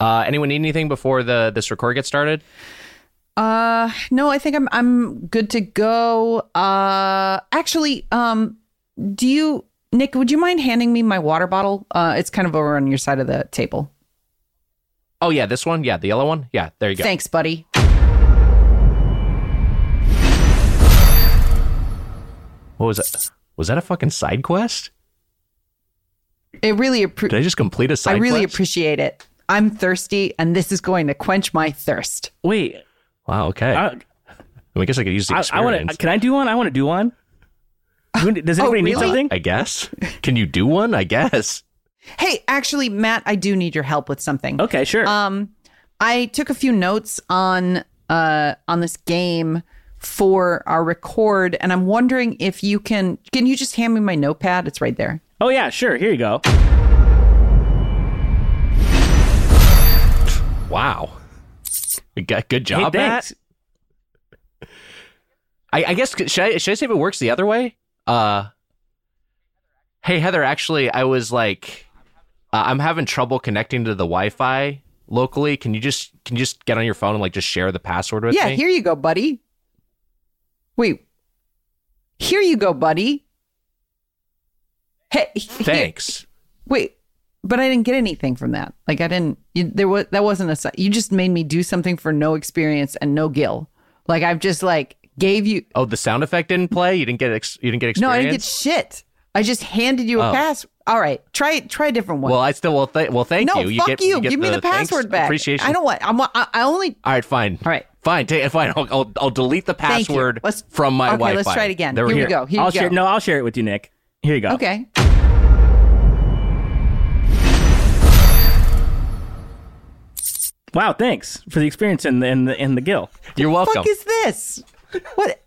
Uh, anyone need anything before the this record gets started? Uh, no, I think I'm I'm good to go. Uh, actually, um, do you, Nick? Would you mind handing me my water bottle? Uh, it's kind of over on your side of the table. Oh yeah, this one. Yeah, the yellow one. Yeah, there you go. Thanks, buddy. What was it? Was that a fucking side quest? It really appre- Did I just complete a side quest. I really quest? appreciate it. I'm thirsty, and this is going to quench my thirst. Wait, Wow. Okay. I, I guess I could use the I, experience. I want to. Can I do one? I want to do one. Does anybody need Oh, really? something? I guess. Can you do one? I guess. Hey, actually, Matt, I do need your help with something. Okay, sure. Um, I took a few notes on uh on this game for our record, and I'm wondering if you can. Can you just hand me my notepad? It's right there. oh yeah, sure. Here you go. Wow. Good job, hey, Matt. I, I guess should I should I say if it works the other way? Uh, hey Heather, actually, I was like, uh, I'm having trouble connecting to the Wi-Fi locally. Can you just can you just get on your phone and like just share the password with yeah, me? Yeah, here you go, buddy. Wait, here you go, buddy. Hey, here- Thanks. wait, but I didn't get anything from that. Like I didn't. You, there was that wasn't a. You just made me do something for no experience and no gil. Like I've just like gave you. Oh, the sound effect didn't play. You didn't get ex- you didn't get experience. No. I didn't get shit. I just handed you a Oh. pass. All right, try try a different one. well, I still well, th- well, thank no, you. You fuck get you. get Give me the thanks, password back. Appreciation. I don't want. I'm, I, I only. All right, fine. All right. Fine, take, fine. I'll, I'll, I'll delete the password from my okay, Wi-Fi. let's try it again. There we Here we go. go. Here I'll we go. share. No, I'll share it with you, Nick. Here you go. Okay. Wow, thanks for the experience and the and the, and the gil. You're welcome. Fuck is this? What?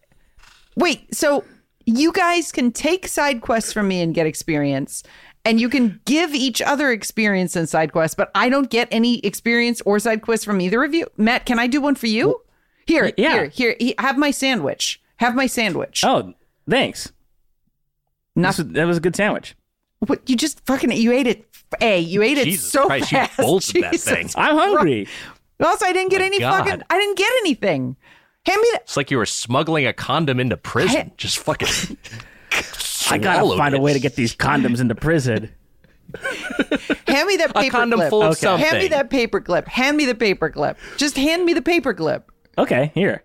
Wait. So you guys can take side quests from me and get experience, and you can give each other experience and side quests, but I don't get any experience or side quests from either of you. Matt, can I do one for you? Here, yeah. here, here. Have my sandwich. Have my sandwich. Oh, thanks. Not This was- that was a good sandwich. What you just fucking you ate it. A you ate it Jesus so Christ, you fast. bolted that Jesus thing. I'm hungry. Also, I didn't get My any God. fucking. I didn't get anything. Hand me that. It's like you were smuggling a condom into prison. Hey. Just fucking. I gotta swallowed find a way to get these condoms into prison. Hand me that a paper condom clip. full of something. Hand me that paper clip. Hand me the paper clip. Just hand me the paper clip. Okay, here.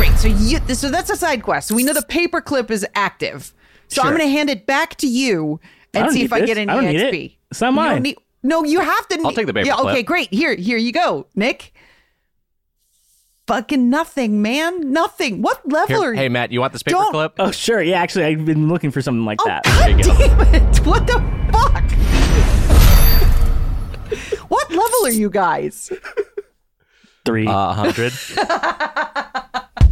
Great. So you, so that's a side quest. So we know the paperclip is active. So I'm going to hand it back to you and see need if I get any I don't need XP. it. It's not don't mine. need- no, you have to. I'll take the paper Yeah, okay, great. Here, here you go, Nick. Fucking nothing, man. Nothing. What level Here, are you? hey Matt, you want this paperclip? Oh, sure. Yeah, actually, I've been looking for something like Oh, that. God you go. damn it. What the fuck? what level are you guys? Three. A hundred.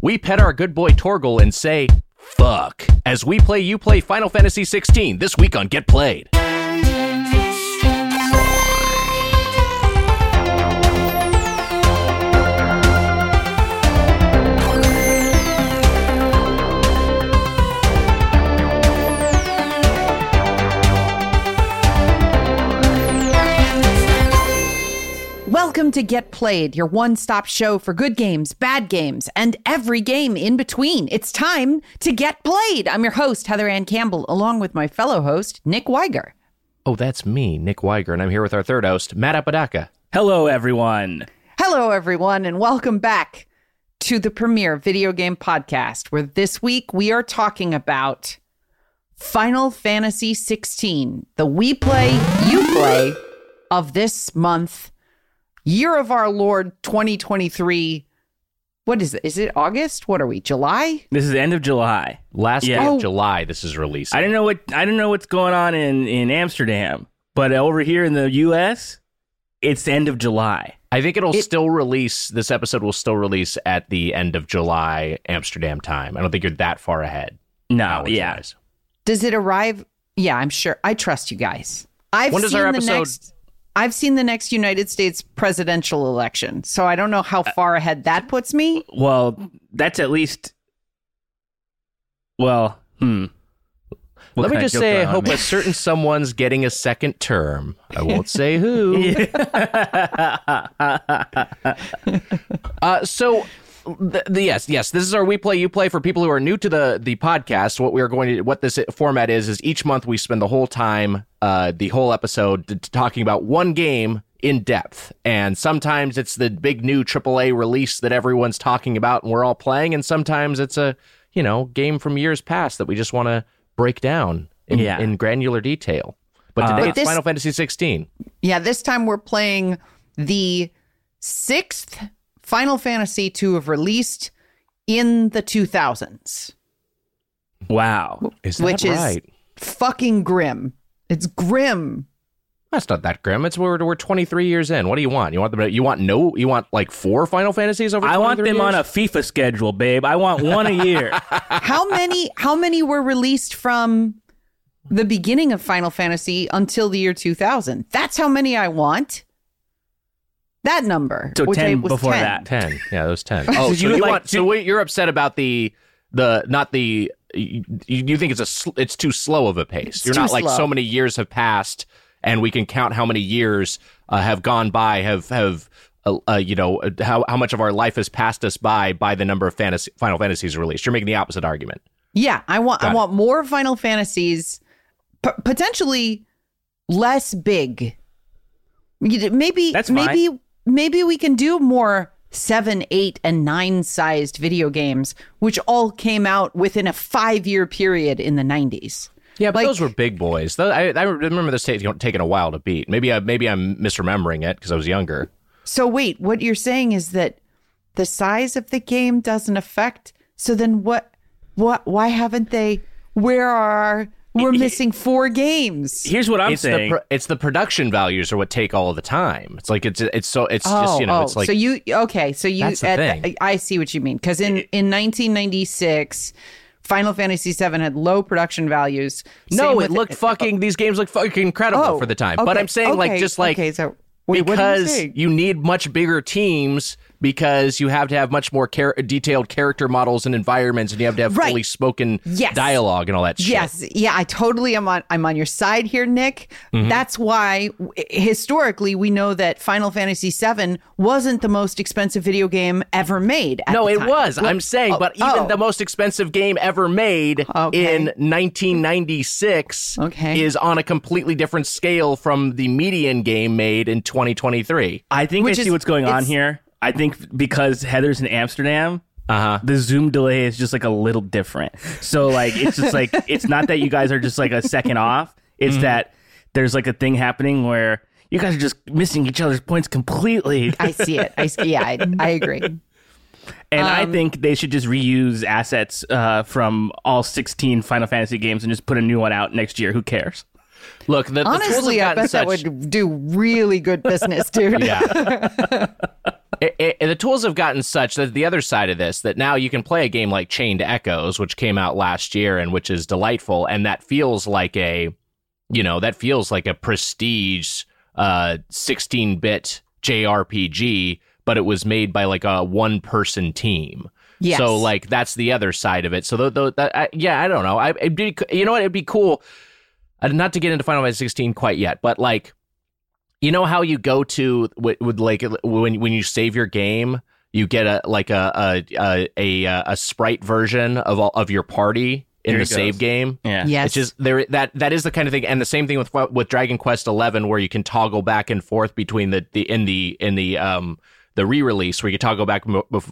we pet our good boy Torgal and say "fuck" as we play. You play Final Fantasy 16 this week on Get Played. Welcome to Get Played, your one stop show for good games, bad games, and every game in between. It's time to get played. I'm your host, Heather Anne Campbell, along with my fellow host, Nick Weiger. Oh, that's me, Nick Weiger, and I'm here with our third host, Matt Apodaca. Hello, everyone. Hello, everyone, and welcome back to the premier video game podcast, where this week we are talking about Final Fantasy 16, the we play, you play of this month, year of our Lord 2023. What is it? Is it August? What are we? July? This is the end of July. Last Yeah. day Oh. of July, this is released. I don't know what I don't know what's going on in in Amsterdam, but over here in the U.S., it's the end of July. I think it'll It- still release. This episode will still release at the end of July Amsterdam time. I don't think you're that far ahead. No, hours yeah. Does it arrive? Yeah, I'm sure. I trust you guys. I've When does seen our the episode- next. I've seen the next United States presidential election, so I don't know how far ahead that puts me. Well, that's at least. Well, hmm. What Let me just say, I hope make? a certain someone's getting a second term. I won't say who. uh, so, the, the, yes, yes, this is our we play you play for people who are new to the the podcast. What we are going to, what this format is, is each month we spend the whole time, uh, the whole episode talking about one game in depth. And sometimes it's the big new AAA release that everyone's talking about and we're all playing, and sometimes it's a you know game from years past that we just want to break down in, Yeah. in granular detail. But Uh, today But it's this- Final Fantasy 16. Yeah, this time we're playing the sixth Final Fantasy to have released in the 2000s, Wow. Is that which is right? fucking grim. It's grim. That's not that grim. It's we're we're 23 years in. What do you want? You want them? You want no? You want like four Final Fantasies over? I want 23 them on a? FIFA schedule, babe. I want one a year. How many how many were released from the beginning of Final Fantasy until the year 2000? That's how many I want. That number. So which I 10 was before 10. that. ten. Yeah, those ten. Oh, So so you, you like, want, so wait, you're upset about the the not the. You, you think it's a sl- it's too slow of a pace. you're not like slow. so many years have passed, and we can count how many years uh, have gone by. Have have. Uh, uh, you know uh, how how much of our life has passed us by by the number of fantasy Final Fantasies released. You're making the opposite argument. Yeah, I want Got I it. want more Final Fantasies, p- potentially less big. Maybe That's fine. maybe maybe we can do more seven, eight, and nine sized video games, which all came out within a five year period in the nineties. Yeah, but Like- those were big boys. I, I remember this taking taking a while to beat. Maybe I maybe I'm misremembering it because I was younger. So wait, what you're saying is that the size of the game doesn't affect. So then what? What? Why haven't they? Where are? We're missing four games. Here's what I'm it's the saying. pro- it's the production values are what take all of the time. It's like it's it's so it's just you know oh, it's oh. like Oh, so you okay? So you That's the at- thing. I see what you mean because in in 1996, Final Fantasy VII had low production values. no, it with- looked uh, fucking these games look fucking incredible Oh, for the time. But I'm saying like just like okay. So wait, what are you because you need much bigger teams because you have to have much more char- detailed character models and environments, and you have to have Right. fully spoken Yes. dialogue and all that shit. Yes, yeah, I totally am on. I'm on your side here, Nick. Mm-hmm. That's why historically we know that Final Fantasy VII wasn't the most expensive video game ever made. at No, the it was. Well, I'm saying, oh, but even oh. the most expensive game ever made Okay. in 1996 Okay. is on a completely different scale from the median game made in 2023. I think Which I see what's going on here. I think because Heather's in Amsterdam, Uh huh. the zoom delay is just like a little different. So like it's just like it's not that you guys are just like a second off. It's Mm-hmm. that there's like a thing happening where you guys are just missing each other's points completely. I see it. I see, yeah, I, I agree. And I Um, think they should just reuse assets uh, from all 16 Final Fantasy games and just put a new one out next year. Who cares? Look, the, the tools Honestly, have I gotten bet that would do really good business, dude. Yeah. It- it- the tools have gotten such that the other side of this that now you can play a game like Chained Echoes, which came out last year and which is delightful, and that feels like a, you know, that feels like a prestige uh 16-bit JRPG, but it was made by like a one-person team. Yes. So like that's the other side of it. So th- th- that I, yeah, I don't know. I it'd be, you know what? It'd be cool. Uh, not to get into Final Fantasy 16 quite yet, but like you know how you go to with, with like when when you save your game, you get a like a a a, a, a sprite version of all of your party in Here the save goes. game. Yeah. Yes. It's just there that that is the kind of thing, and the same thing with with Dragon Quest Eleven, where you can toggle back and forth between the, the in the in the um the re-release, where you toggle back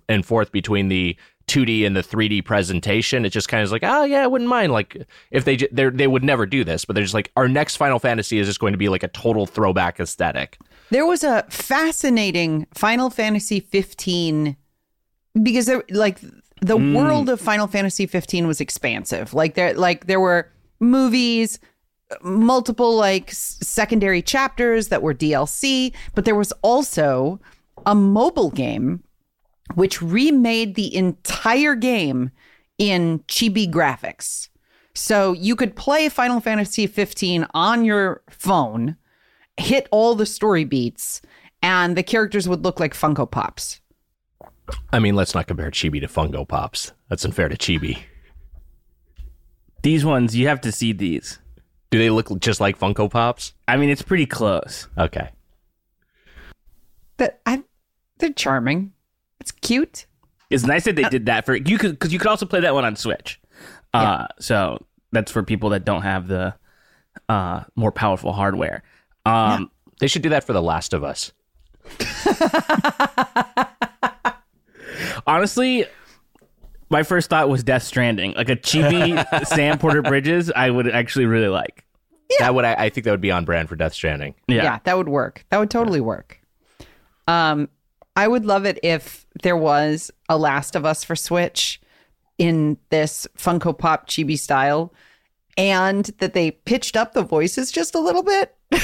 and forth between the 2D and the 3D presentation. It just kind of is like, oh yeah, I wouldn't mind. Like if they they they would never do this, but they're just like, our next Final Fantasy is just going to be like a total throwback aesthetic. There was a fascinating Final Fantasy 15 because there like the mm. world of Final Fantasy 15 was expansive. Like there like there were movies, multiple like s- secondary chapters that were DLC, but there was also a mobile game which remade the entire game in chibi graphics. So you could play Final Fantasy 15 on your phone, hit all the story beats, and the characters would look like Funko Pops. I mean, let's not compare Chibi to Funko Pops. That's unfair to Chibi. These ones, you have to see these. Do they look just like Funko Pops? I mean, it's pretty close. Okay. That I, they're charming. It's cute. It's nice that they did that for you could because you could also play that one on Switch. Uh, so that's for people that don't have the uh more powerful hardware. Um, They should do that for The Last of Us. honestly, my first thought was Death Stranding, like a chibi Sam Porter Bridges. I would actually really like. Yeah. That would I, I think that would be on brand for Death Stranding. Yeah. Yeah. that would work. That would totally work. Um, I would love it if there was a Last of Us for Switch in this Funko Pop chibi style, and that they pitched up the voices just a little bit.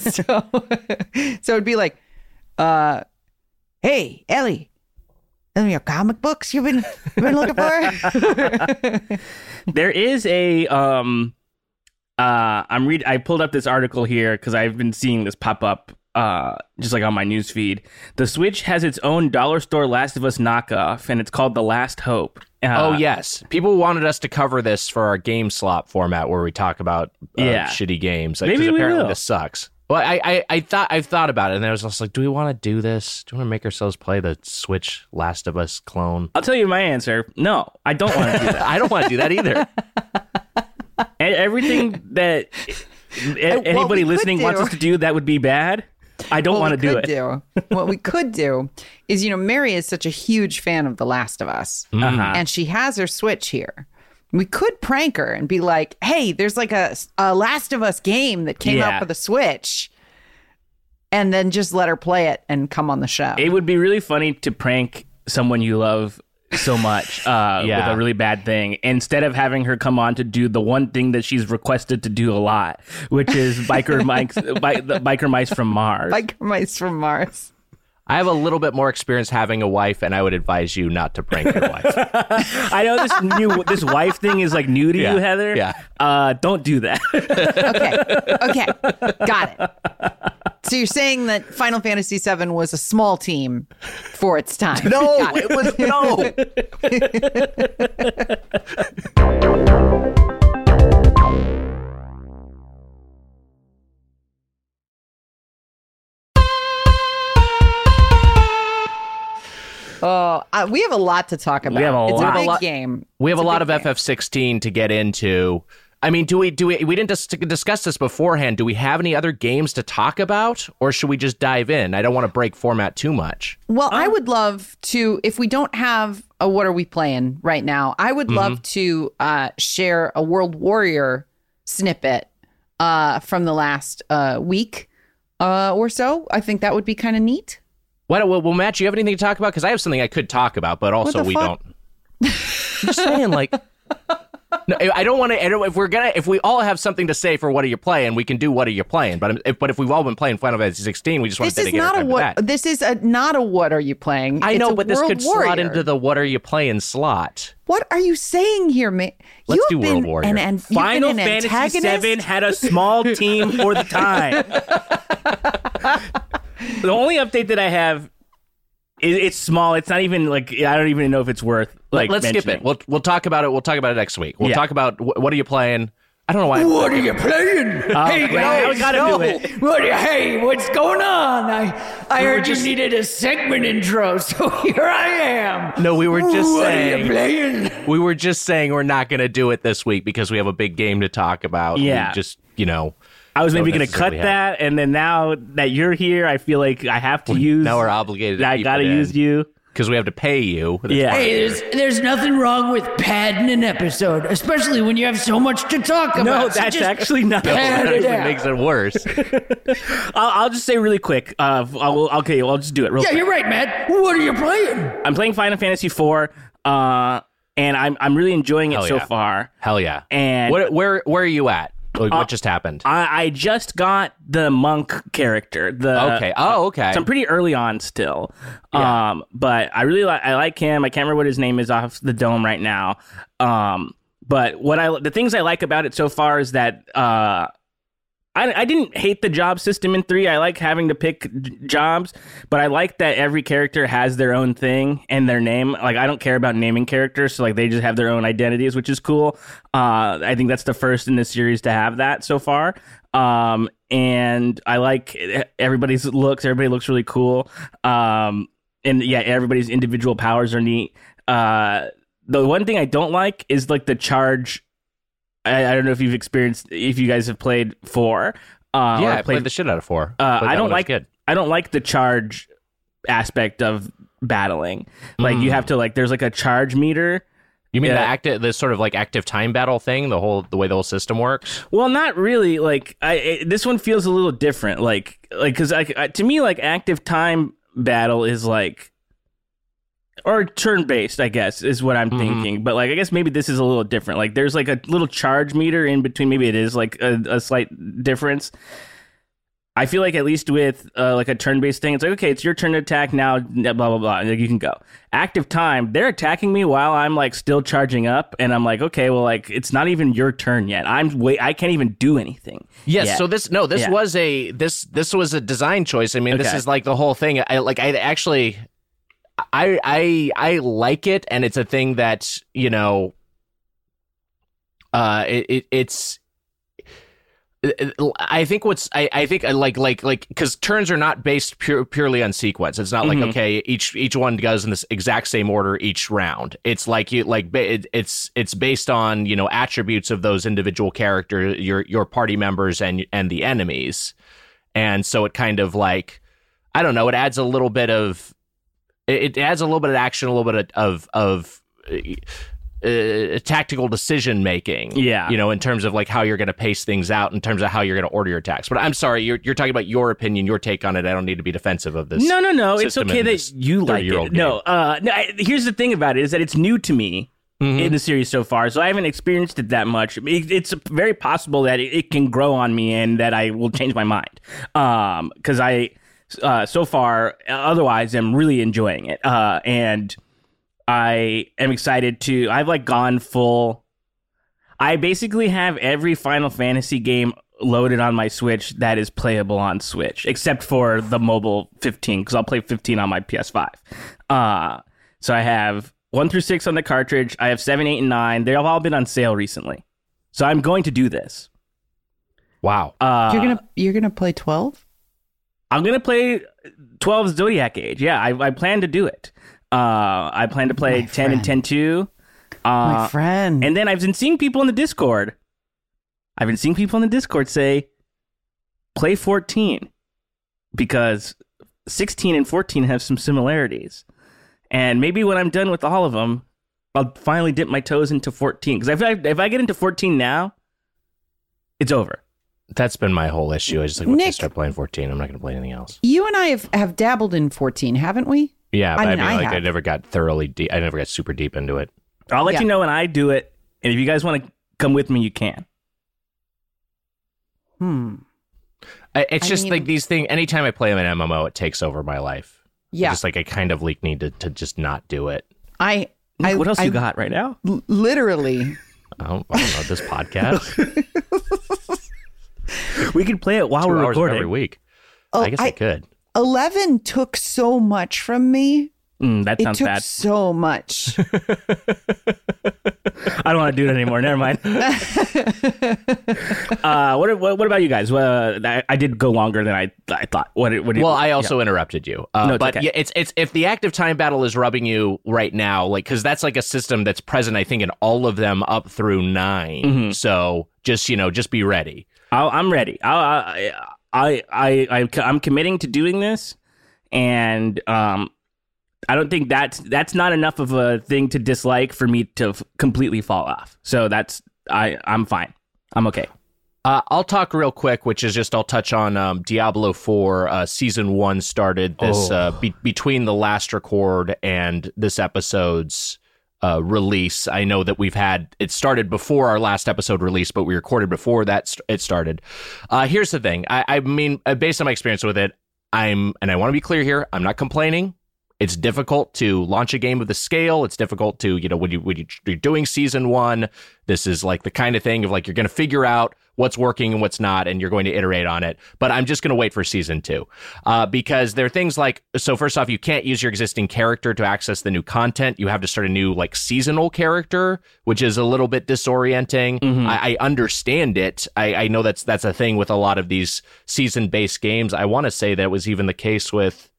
so, so it'd be like, uh, "Hey, Ellie, are your comic books you've been you've been looking for." There is a um uh I'm read I pulled up this article here because I've been seeing this pop up uh just like on my news feed. The Switch has its own dollar store Last of Us knockoff and it's called The Last Hope. Uh, oh yes, people wanted us to cover this for our game slop format where we talk about uh, Yeah. shitty games. Like, Maybe apparently will. this sucks. Well, I, I, I thought I've thought about it, and I was just like, do we want to do this? Do we want to make ourselves play the Switch Last of Us clone? I'll tell you my answer. No, I don't want to do that. I don't want to do that either. And everything that anybody listening wants us to do that would be bad. I don't want to do it. do what we could do is you know Mary is such a huge fan of The Last of Us, Uh-huh. and she has her Switch here. We could prank her and be like, "Hey, there's like a, a Last of Us game that came Yeah. out for the Switch," and then just let her play it and come on the show. It would be really funny to prank someone you love so much uh, with a really bad thing instead of having her come on to do the one thing that she's requested to do a lot, which is biker mice, bi- the biker mice from Mars. like mice from Mars. I have a little bit more experience having a wife, and I would advise you not to prank your wife. I know this new this wife thing is like new to Yeah, you, Heather. yeah. Uh, don't do that. Okay, okay, got it. So you're saying that Final Fantasy VII was a small team for its time? no, Got it was no. Oh, uh, we have a lot to talk about. have a it's lot. a big game. We have It's a lot of game. FF16 to get into. I mean, do we do we we didn't dis- discuss this beforehand? Do we have any other games to talk about, or should we just dive in? I don't want to break format too much. Well, I would love to, if we don't have a what are we playing right now, I would love to uh, share a World Warrior snippet uh, from the last uh, week uh, or so. I think that would be kind of neat. Why don't well, well, Matt? Do you have anything to talk about? Because I have something I could talk about, but also we fuck? don't. I'm just saying, like. No, I don't want to. If we're gonna, if we all have something to say for what are you playing, we can do what are you playing. But if, but if we've all been playing Final Fantasy 16, we just want This to is dedicate our not a time to what. that. This is a not a what are you playing? I It's know, but this World could slot into the what are you playing slot. What are you saying here, man? Let's you do have World been Warrior. An, an, Final an Fantasy antagonist? VII had a small team for the time. the only update that I have is it's small. It's not even like I don't even know if it's worth like. Let's skip it. We'll we'll talk about it. We'll talk about it next week. We'll Yeah. talk about wh- what are you playing. I don't know why. What are you playing? Uh, hey, well, now we guys, gotta no. do it. What, hey, what's going on? I I heard just- you needed a segment intro, so here I am. No, we were just what saying- are you playing? We were just saying we're not going to do it this week because we have a big game to talk about. We Yeah. just you know. I was maybe going to cut that, and then now that you're here, I feel like I have to use. Now we're obligated. I got to use you. because we have to pay you. That's Yeah. Hey, there's there's nothing wrong with padding an episode, especially when you have so much to talk about. No, that's just actually not. pad That it actually out. makes it worse. I'll, I'll just say really quick. Uh, I'll, okay, I'll just do it real Yeah, quick. you're right, Matt. What are you playing? I'm playing Final Fantasy IV, uh, and I'm I'm really enjoying it Hell so yeah. far. Hell yeah. And- where where where are you at? Like, what just happened? I, I just got the monk character. The Okay. Oh, okay. So I'm pretty early on still. Yeah. Um, but I really like I like him. I can't remember what his name is off the dome right now. Um, but what I the things I like about it so far is that uh, I, I didn't hate the job system in three. I like having to pick j- jobs, but I like that every character has their own thing and their name. Like I don't care about naming characters, so like they just have their own identities, which is cool. Uh, I think that's the first in the series to have that so far. Um, and I like everybody's looks. Everybody looks really cool. Um, and yeah, everybody's individual powers are neat. Uh, the one thing I don't like is like the charge. I, I don't know if you've experienced if you guys have played four. Uh, yeah, I played the shit out of four. Uh, I don't like kid. I don't like the charge aspect of battling. Like Mm. you have to like there's like a charge meter. You mean the Yeah. active, the sort of like active time battle thing, the whole the way the whole system works? Well, not really. Like I it, this one feels a little different. Like like because I, I to me like active time battle is like or turn based. I guess is what I'm Mhm. thinking. But like I guess maybe this is a little different. Like there's like a little charge meter in between. Maybe it is like a, a slight difference. I feel like at least with uh, like a turn-based thing, it's like okay, it's your turn to attack now. Blah blah blah. Like you can go. Active time, they're attacking me while I'm like still charging up, and I'm like, okay, well, like it's not even your turn yet. I'm wait, I can't even do anything. Yes. yet. So this no, this Yeah. was a this this was a design choice. I mean, this is like the whole thing. I like I actually I I I like it and it's a thing that, you know uh it, it it's I think what's I, I think I like like like because turns are not based pure, purely on sequence. It's not like Mhm. okay each each one goes in this exact same order each round. It's like you like it, it's it's based on you know attributes of those individual character your your party members and and the enemies, and so it kind of like I don't know. It adds a little bit of it, it adds a little bit of action, a little bit of of. Uh, tactical decision making, Yeah. you know, in terms of like how you're going to pace things out, in terms of how you're going to order your attacks. But I'm sorry, you're you're talking about your opinion, your take on it. I don't need to be defensive of this. No, no, no. It's okay that you like 30-year-old it. No, uh, no. I, here's the thing about it is that it's new to me Mhm. in the series so far, so I haven't experienced it that much. It, it's very possible that it, it can grow on me and that I will change my mind. Um, because I, uh, so far, otherwise, I'm really enjoying it. Uh, and I am excited to. I've like gone full. I basically have every Final Fantasy game loaded on my Switch that is playable on Switch, except for the mobile 15, because I'll play 15 on my PS5. Uh, so I have 1 through 6 on the cartridge. I have 7, 8, and 9. They've all been on sale recently. So I'm going to do this. Wow. Uh, you're gonna you're gonna play twelve. I'm gonna play 12 Zodiac Age. Yeah, I, I plan to do it. Uh, I plan to play My 10 and friend. 10 2. My Uh, friend. and then I've been seeing people in the Discord. I've been seeing people in the Discord say, play 14 because 16 and 14 have some similarities. And maybe when I'm done with all of them, I'll finally dip my toes into 14. Because if I, if I get into 14 now, it's over. That's been my whole issue. I just like once I start playing 14, I'm not going to play anything else. you and I have, have dabbled in fourteen, haven't we? Yeah, but I I mean, mean, I like I never got thoroughly deep. I never got super deep into it. I'll let Yeah. you know when I do it. And if you guys want to come with me, you can. Hmm. I, it's I just mean- like these things. Anytime I play an MMO, it takes over my life. Yeah. Just like I kind of like need to, to just not do it. I. I what else I, you got right now? l- Literally. I don't, I don't know this podcast. We could play it while Two we're recording. every week. Oh, I guess I, I- could. 11 took so much from me. Mm, that It sounds took bad. so much. I don't want to do it anymore. Never mind. uh, what, what what about you guys? Uh, I, I did go longer than I I thought. What what? do you- Well, I also interrupted you. Uh, No, it's but okay. yeah, it's it's if the active time battle is rubbing you right now, like because that's like a system that's present, I think, in all of them up through 9 Mhm. So just you know, just be ready. I'll, I'm ready. I'll, I I I I I'm committing to doing this, and um, I don't think that's that's not enough of a thing to dislike for me to f- completely fall off. So that's I I'm fine. I'm okay. Uh, I'll talk real quick, which is just I'll touch on um, Diablo 4. Uh, season one started this Oh. uh, be- between the last record and this episode's uh, release. I know that we've had it started before our last episode release, but we recorded before that st- it started. Uh, here's the thing. I, I mean, uh, based on my experience with it, I'm and I want to be clear here. I'm not complaining. It's difficult to launch a game of the scale. It's difficult to, you know, when you when you're doing season one, this is like the kind of thing of like you're going to figure out what's working and what's not, and you're going to iterate on it. But I'm just going to wait for season two uh, because there are things like so. First off, you can't use your existing character to access the new content. You have to start a new like seasonal character, which is a little bit disorienting. I, I understand it. I, I know that's that's a thing with a lot of these season based games. I want to say that was even the case with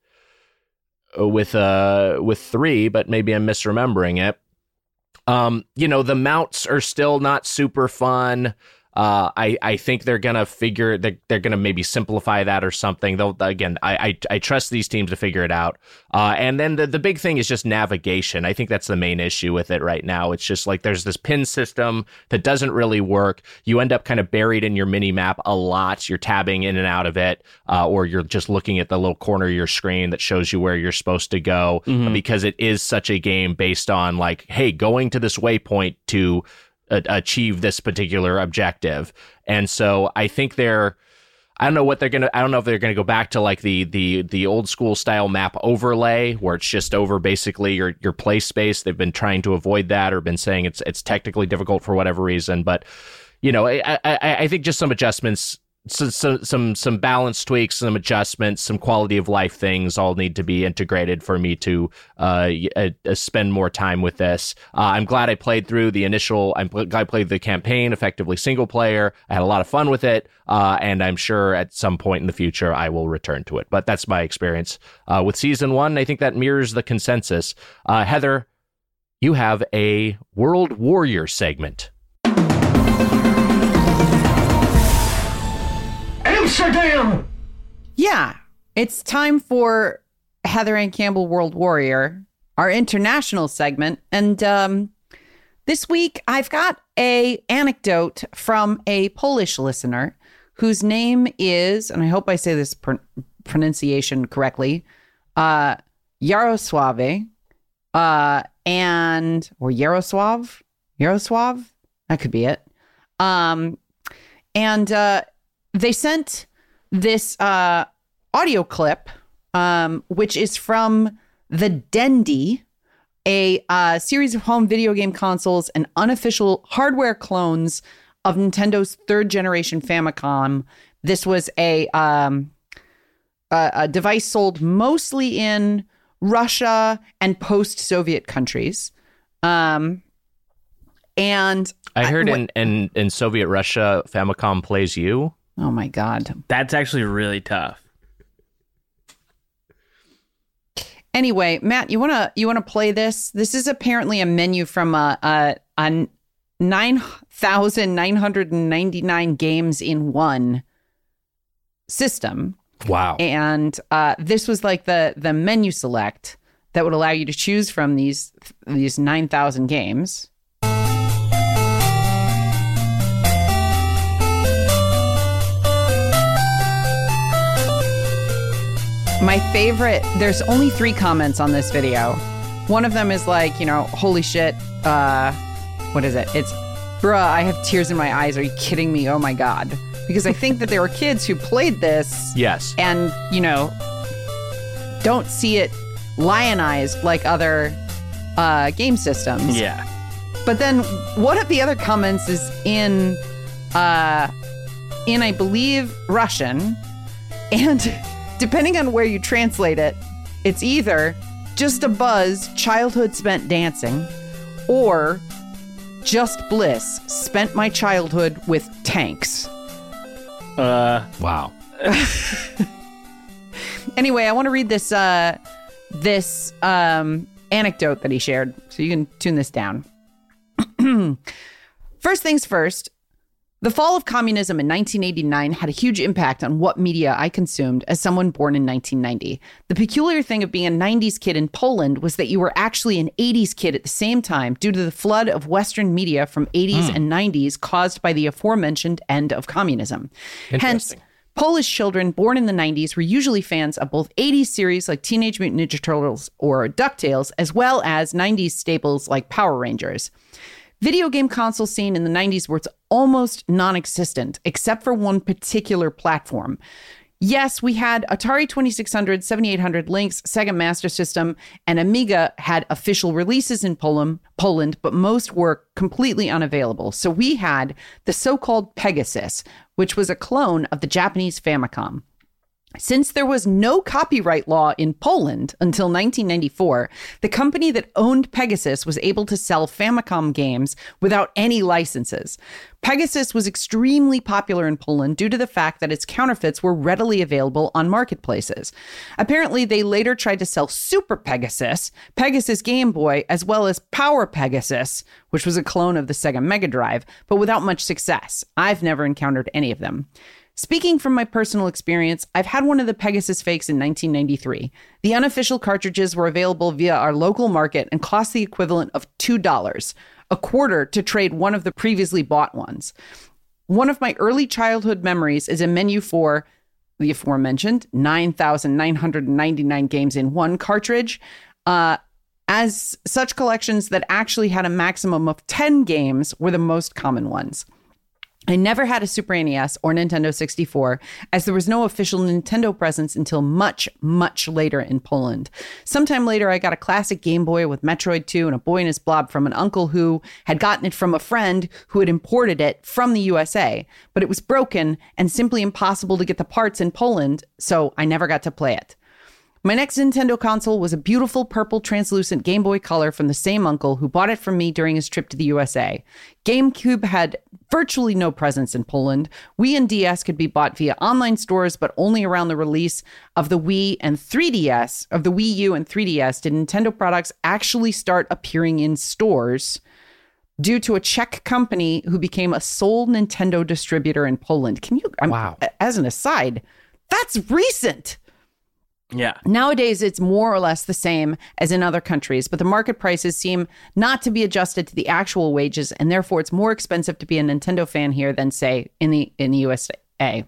with uh with three, but maybe I'm misremembering it. Um, you know, the mounts are still not super fun. Uh, I, I think they're gonna figure they're, they're gonna maybe simplify that or something. They'll again, I, I I trust these teams to figure it out. Uh, and then the the big thing is just navigation. I think that's the main issue with it right now. It's just like there's this pin system that doesn't really work. You end up kind of buried in your mini map a lot. You're tabbing in and out of it, uh, or you're just looking at the little corner of your screen that shows you where you're supposed to go because it is such a game based on like, hey, going to this waypoint to achieve this particular objective. And so I think they're I don't know what they're gonna I don't know if they're gonna go back to like the the the old school style map overlay where it's just over basically your your play space. They've been trying to avoid that or been saying it's it's technically difficult for whatever reason. But you know, I I, I think just some adjustments so, so, some some balance tweaks, some adjustments, some quality of life things all need to be integrated for me to uh, uh, uh, spend more time with this. Uh, I'm glad I played through the initial. I'm glad I played the campaign effectively single player. I had a lot of fun with it, uh, and I'm sure at some point in the future I will return to it. But that's my experience uh, with season one. I think that mirrors the consensus. Heather, you have a World Warrior segment. Amsterdam! Yeah, it's time for Heather Anne Campbell World Warrior, our international segment, and um, this week I've got a anecdote from a Polish listener whose name is, and I hope I say this pr- pronunciation correctly, uh, uh, and or Yarosław, Yarosław, that could be it. Um, and uh, they sent this uh, audio clip, um, which is from the Dendy, a uh, series of home video game consoles and unofficial hardware clones of Nintendo's third generation Famicom. This was a um, a, a device sold mostly in Russia and post-Soviet countries. Um, and I heard wh- in, in, in Soviet Russia, Famicom plays you. Oh my god, That's actually really tough. Anyway, Matt, you wanna you wanna play this? This is apparently a menu from a a, a nine thousand nine hundred and ninety nine games in one system, Wow. and uh, this was like the the menu select that would allow you to choose from these these nine thousand games. My favorite, there's only three comments on this video. One of them is like, you know, holy shit, uh, what is it? It's, bruh, I have tears in my eyes. Are you kidding me? Oh my God. Because I think that there were kids who played this yes. and, you know, don't see it lionized like other uh, game systems. Yeah. But then one of the other comments is in uh in I believe Russian and depending on where you translate it, it's either just a buzz, childhood spent dancing, or just bliss, spent my childhood with tanks. Uh, wow. Anyway, I want to read this uh this um anecdote that he shared, so you can tune this down. First things first, the fall of communism in 1989 had a huge impact on what media I consumed as someone born in 1990. The peculiar thing of being a 90s kid in Poland was that you were actually an 80s kid at the same time due to the flood of Western media from 80s hmm. and 90s caused by the aforementioned end of communism. Hence, Polish children born in the 90s were usually fans of both 80s series like Teenage Mutant Ninja Turtles or DuckTales, as well as 90s staples like Power Rangers. Video game console scene in the 90s was almost non existent, except for one particular platform. Yes, we had Atari 2600, 7800 Lynx, Sega Master System, and Amiga had official releases in Poland, Poland, but most were completely unavailable. So we had the so-called Pegasus, which was a clone of the Japanese Famicom. Since there was no copyright law in Poland until 1994, the company that owned Pegasus was able to sell Famicom games without any licenses. Pegasus was extremely popular in Poland due to the fact that its counterfeits were readily available on marketplaces. Apparently, they later tried to sell Super Pegasus, Pegasus Game Boy, as well as Power Pegasus, which was a clone of the Sega Mega Drive, but without much success. I've never encountered any of them. Speaking from my personal experience, I've had one of the Pegasus fakes in 1993. The unofficial cartridges were available via our local market and cost the equivalent of $2, a quarter to trade one of the previously bought ones. One of my early childhood memories is a menu for the aforementioned 9,999 games in one cartridge. Uh, as such collections that actually had a maximum of 10 games were the most common ones. I never had a Super NES or Nintendo 64, as there was no official Nintendo presence until much, much later in Poland. Sometime later, I got a classic Game Boy with Metroid 2 and a boy and his blob from an uncle who had gotten it from a friend who had imported it from the USA, but it was broken and simply impossible to get the parts in Poland, so I never got to play it. My next Nintendo console was a beautiful purple translucent Game Boy Color from the same uncle who bought it from me during his trip to the USA. GameCube had virtually no presence in Poland. Wii and DS could be bought via online stores, but only around the release of the Wii and 3DS, of the Wii U and 3DS, did Nintendo products actually start appearing in stores due to a Czech company who became a sole Nintendo distributor in Poland. Can you, I'm, Wow. as an aside, that's recent. Yeah. Nowadays, it's more or less the same as in other countries, but the market prices seem not to be adjusted to the actual wages, and therefore it's more expensive to be a Nintendo fan here than, say, in the in the USA.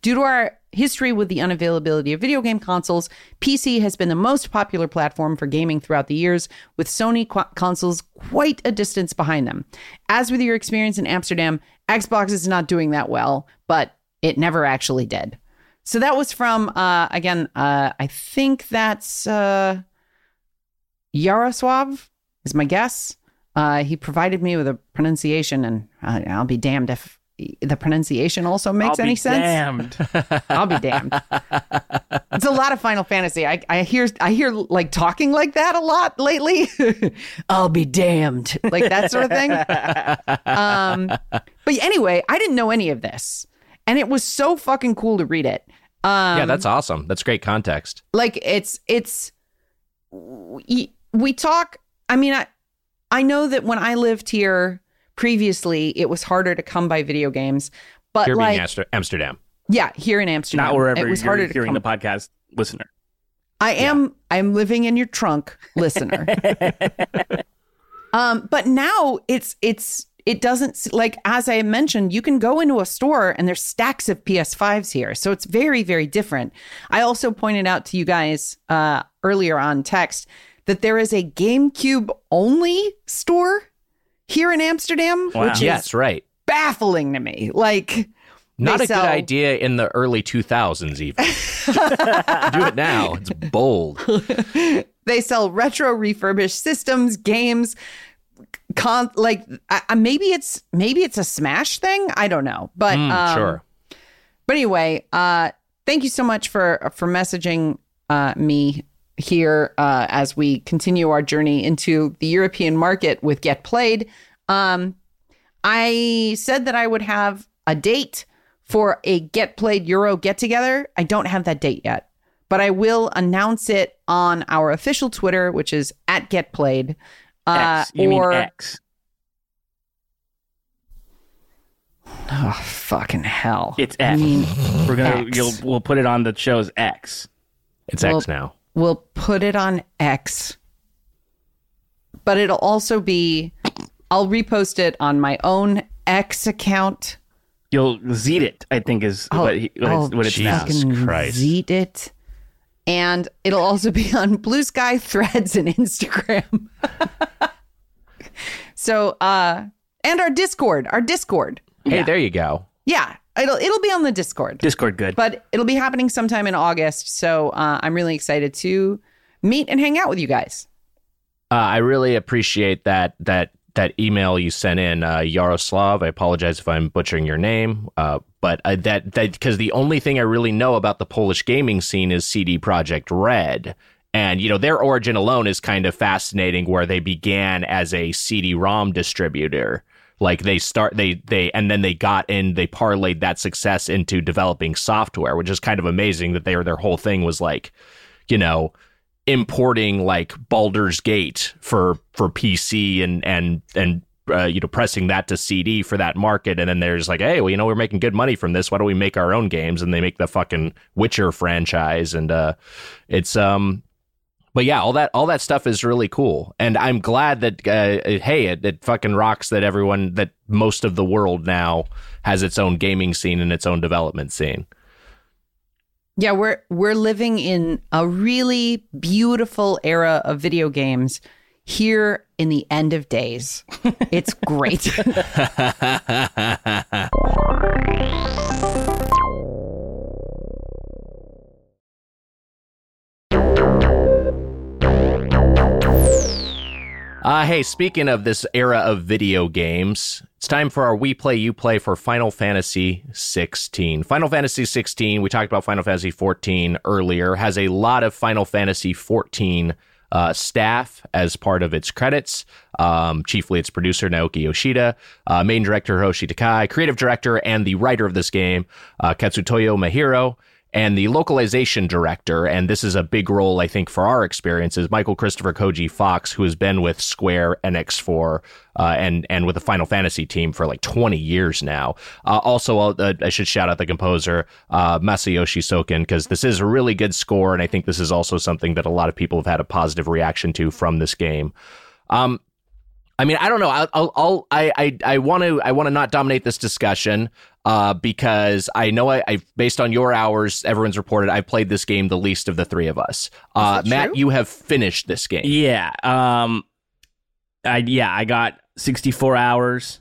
Due to our history with the unavailability of video game consoles, PC has been the most popular platform for gaming throughout the years, with Sony qu- consoles quite a distance behind them. As with your experience in Amsterdam, Xbox is not doing that well, but it never actually did. So that was from uh again, uh I think that's uh Yaroslav is my guess. Uh he provided me with a pronunciation and uh, I'll be damned if the pronunciation also makes I'll any be sense. Damned. I'll be damned. it's a lot of Final Fantasy. I, I hear I hear like talking like that a lot lately. I'll be damned. Like that sort of thing. Um, but anyway, I didn't know any of this. And it was so fucking cool to read it. Um, yeah, that's awesome. That's great context. like it's it's we, we talk i mean i i know that when i lived here previously it was harder to come by video games but Here like being Amster- Amsterdam. yeah here in amsterdam Not wherever it was you're harder to hearing come the podcast, listener. I am I'm living in your trunk, listener. um, but now it's it's it doesn't like as I mentioned, you can go into a store and there's stacks of PS5s here. So it's very, very different. I also pointed out to you guys uh earlier on text that there is a GameCube only store here in Amsterdam, Wow. which is Yes, right. baffling to me. Like Not a sell- good idea in the early 2000s, even. Do it now. It's bold. They sell retro refurbished systems, games, con like uh, maybe it's maybe it's a Smash thing. I don't know, but Mm, um, sure. But anyway, uh, thank you so much for for messaging uh, me here uh, as we continue our journey into the European market with Get Played. Um, I said that I would have a date for a Get Played Euro get together. I don't have that date yet, but I will announce it on our official Twitter, which is at Get Played. Uh, X. You or mean X. oh fucking hell! It's I X. mean, We're gonna X. you'll we'll put it on the show's X. It's well- X now. we'll put it on X, but it'll also be. I'll repost it on my own X account. You'll zeet it. I think is I'll, what, he, what I'll it's, what it's now. Jesus fucking Christ. zeet it. And it'll also be on Bluesky Threads and Instagram. so, uh, and our Discord, our Discord. Hey, there you go. Yeah, it'll it'll be on the Discord. Discord good. but it'll be happening sometime in August. So uh, I'm really excited to meet and hang out with you guys. Uh, I really appreciate that that that email you sent in, uh, Yaroslav. I apologize if I'm butchering your name, uh, but that that because the only thing I really know about the Polish gaming scene is CD Projekt Red, and you know their origin alone is kind of fascinating, where they began as a CD-ROM distributor. Like they start they they and then they got in they parlayed that success into developing software, which is kind of amazing that they were their whole thing was like, you know, importing like Baldur's Gate for for PC and and and uh, you know pressing that to CD for that market, and then there's like, hey, well, you know, we're making good money from this. Why don't we make our own games? And they make the fucking Witcher franchise, and uh, it's um. But yeah, all that all that stuff is really cool, and I'm glad that uh, it- hey, it, it fucking rocks that everyone that most of the world now has its own gaming scene and its own development scene. Yeah, we're we're living in a really beautiful era of video games here in the end of days. It's great. Uh, hey, speaking of this era of video games, it's time for our We Play, You Play for Final Fantasy 16. Final Fantasy 16, we talked about Final Fantasy 14 earlier, has a lot of Final Fantasy 14 uh, staff as part of its credits. Um, chiefly, its producer, Naoki Yoshida, uh, main director, Hiroshi Takai, creative director, and the writer of this game, uh, Kazutoyo Maehiro and the localization director, and this is a big role, I think, for our experiences, Michael Christopher Koji Fox, who has been with Square Enix for uh, and and with the Final Fantasy team for like 20 years now. Uh, also, uh, I should shout out the composer, uh, Masayoshi Soken, because this is a really good score, and I think this is also something that a lot of people have had a positive reaction to from this game. Um, I mean, I don't know. I'll, I'll, I'll I, I, I want to, I want to not dominate this discussion, uh, because I know I, I, based on your hours, everyone's reported I played this game the least of the three of us. Uh, Matt, true? you have finished this game. Yeah. Um I yeah, I got 64 hours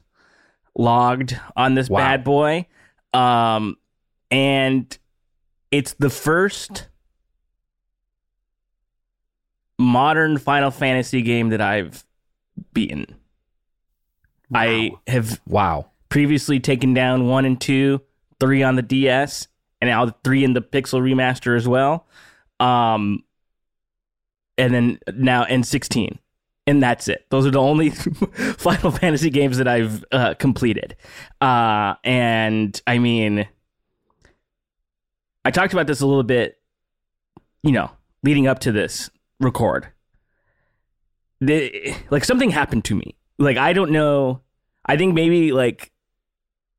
logged on this Wow. bad boy. Um and it's the first modern Final Fantasy game that I've beaten. I have Wow. Previously taken down 1 and 2, 3 on the DS, and now 3 in the Pixel remaster as well. Um and then now N16. And that's it. Those are the only Final Fantasy games that I've uh, completed. Uh, and I mean, I talked about this a little bit, you know, leading up to this record. The, like something happened to me. Like I don't know. I think maybe like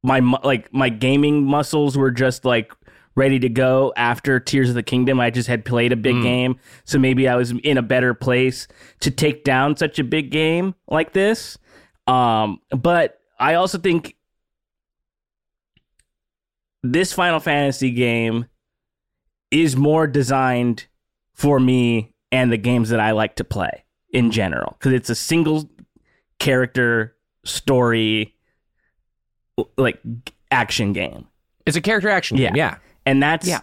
my like my gaming muscles were just like ready to go after Tears of the Kingdom. I just had played a big Mm. game, so maybe I was in a better place to take down such a big game like this. Um, but I also think this Final Fantasy game is more designed for me and the games that I like to play in general because it's a single character story like action game It's a character action game. Yeah. Yeah. and that's Yeah.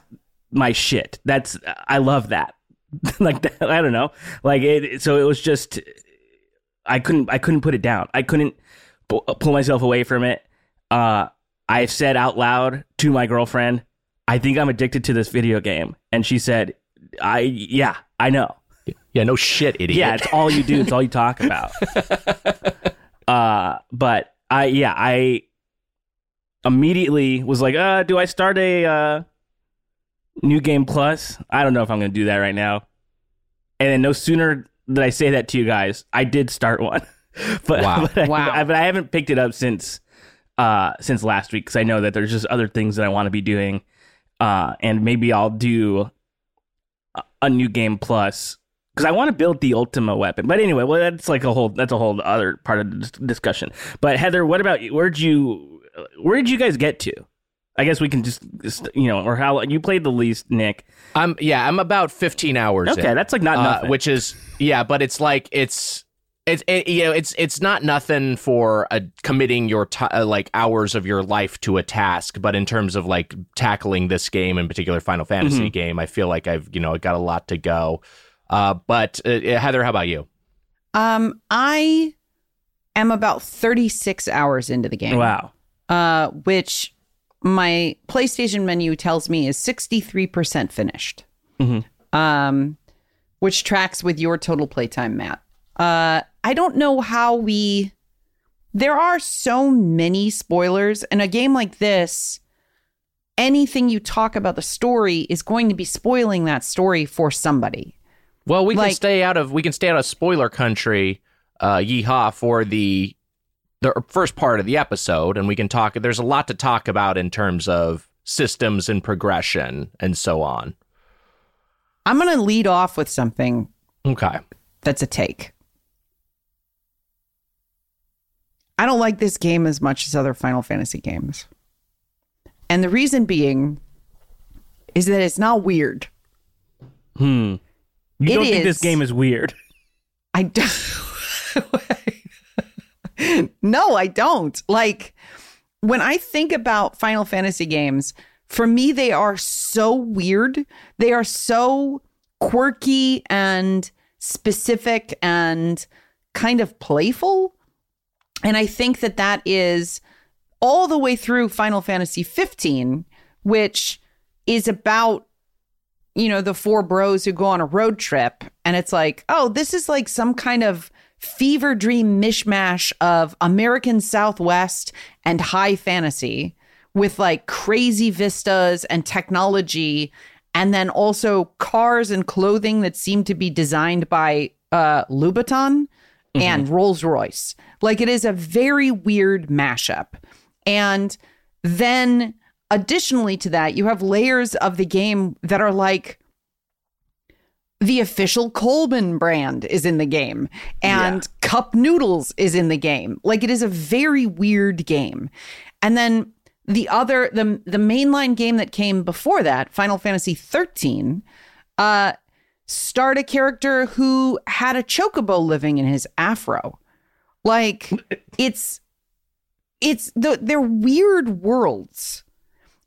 my shit. That's I love that. like that, I don't know, like it. So it was just I couldn't I couldn't put it down. I couldn't pull myself away from it. Uh, I said out loud to my girlfriend, "I think I'm addicted to this video game," and she said, "I yeah, I know." Yeah. No shit, idiot. Yeah, it's all you do. It's all you talk about. uh, but I yeah, I immediately was like, uh, do I start a uh, new game plus? I don't know if I'm gonna do that right now. And then no sooner did I say that to you guys, I did start one. but Wow. but, I, Wow. but I haven't picked it up since uh since last week because I know that there's just other things that I want to be doing. Uh, and maybe I'll do a, a new game plus because I want to build the Ultima weapon. But anyway, well, that's like a whole that's a whole other part of the discussion. But Heather, what about you? Where'd you where did you guys get to? I guess we can just, just you know, or how you played the least, Nick. I'm yeah. I'm about 15 hours. Okay, in. that's like not uh, nothing. which is yeah, but it's like it's It's it, you know it's it's not nothing for uh, committing your ti uh, like hours of your life to a task, but in terms of like tackling this game in particular, Final Fantasy game, I feel like I've you know got a lot to go. Uh, but uh, Heather, how about you? Um, I am about 36 hours into the game. Wow. Uh, which my PlayStation menu tells me is 63% finished. Um, which tracks with your total playtime, Matt. Uh, I don't know how we. There are so many spoilers in a game like this. Anything you talk about the story is going to be spoiling that story for somebody. Well, we can stay out of we can stay out of spoiler country, uh, yeehaw for the the first part of the episode, and we can talk. There's a lot to talk about in terms of systems and progression and so on. I'm going to lead off with something Okay. that's a take. I don't like this game as much as other Final Fantasy games. And the reason being is that it's not weird. Hmm. You It don't think this game is weird? I don't. no, I don't. Like when I think about Final Fantasy games, for me, they are so weird. They are so quirky and specific and kind of playful. And I think that that is all the way through Final Fantasy 15, which is about you know, the four bros who go on a road trip. And it's like, oh, this is like some kind of fever dream mishmash of American Southwest and high fantasy with like crazy vistas and technology. And then also cars and clothing that seem to be designed by uh, Louboutin and Rolls Royce. Like it is a very weird mashup. And then additionally to that, you have layers of the game that are like the official Coleman brand is in the game and cup noodles is in the game. Like it is a very weird game. And then the other the the mainline game that came before that, Final Fantasy 13, uh starred a character who had a chocobo living in his afro. Like it's it's the they're weird worlds.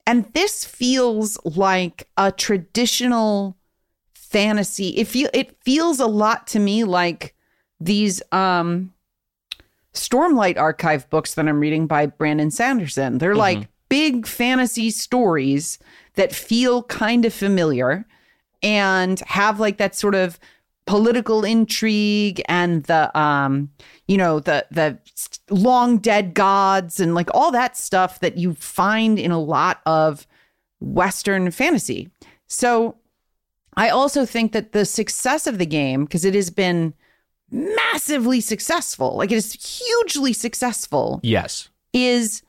And this feels like a traditional fantasy. It feel it feels a lot to me like these um Stormlight archive books that I'm reading by Brandon Sanderson. They're like big fantasy stories that feel kind of familiar and have like that sort of political intrigue and the um you know the the long dead gods and like all that stuff that you find in a lot of western fantasy. So I also think that the success of the game because it has been massively successful, like it is hugely successful Yes. is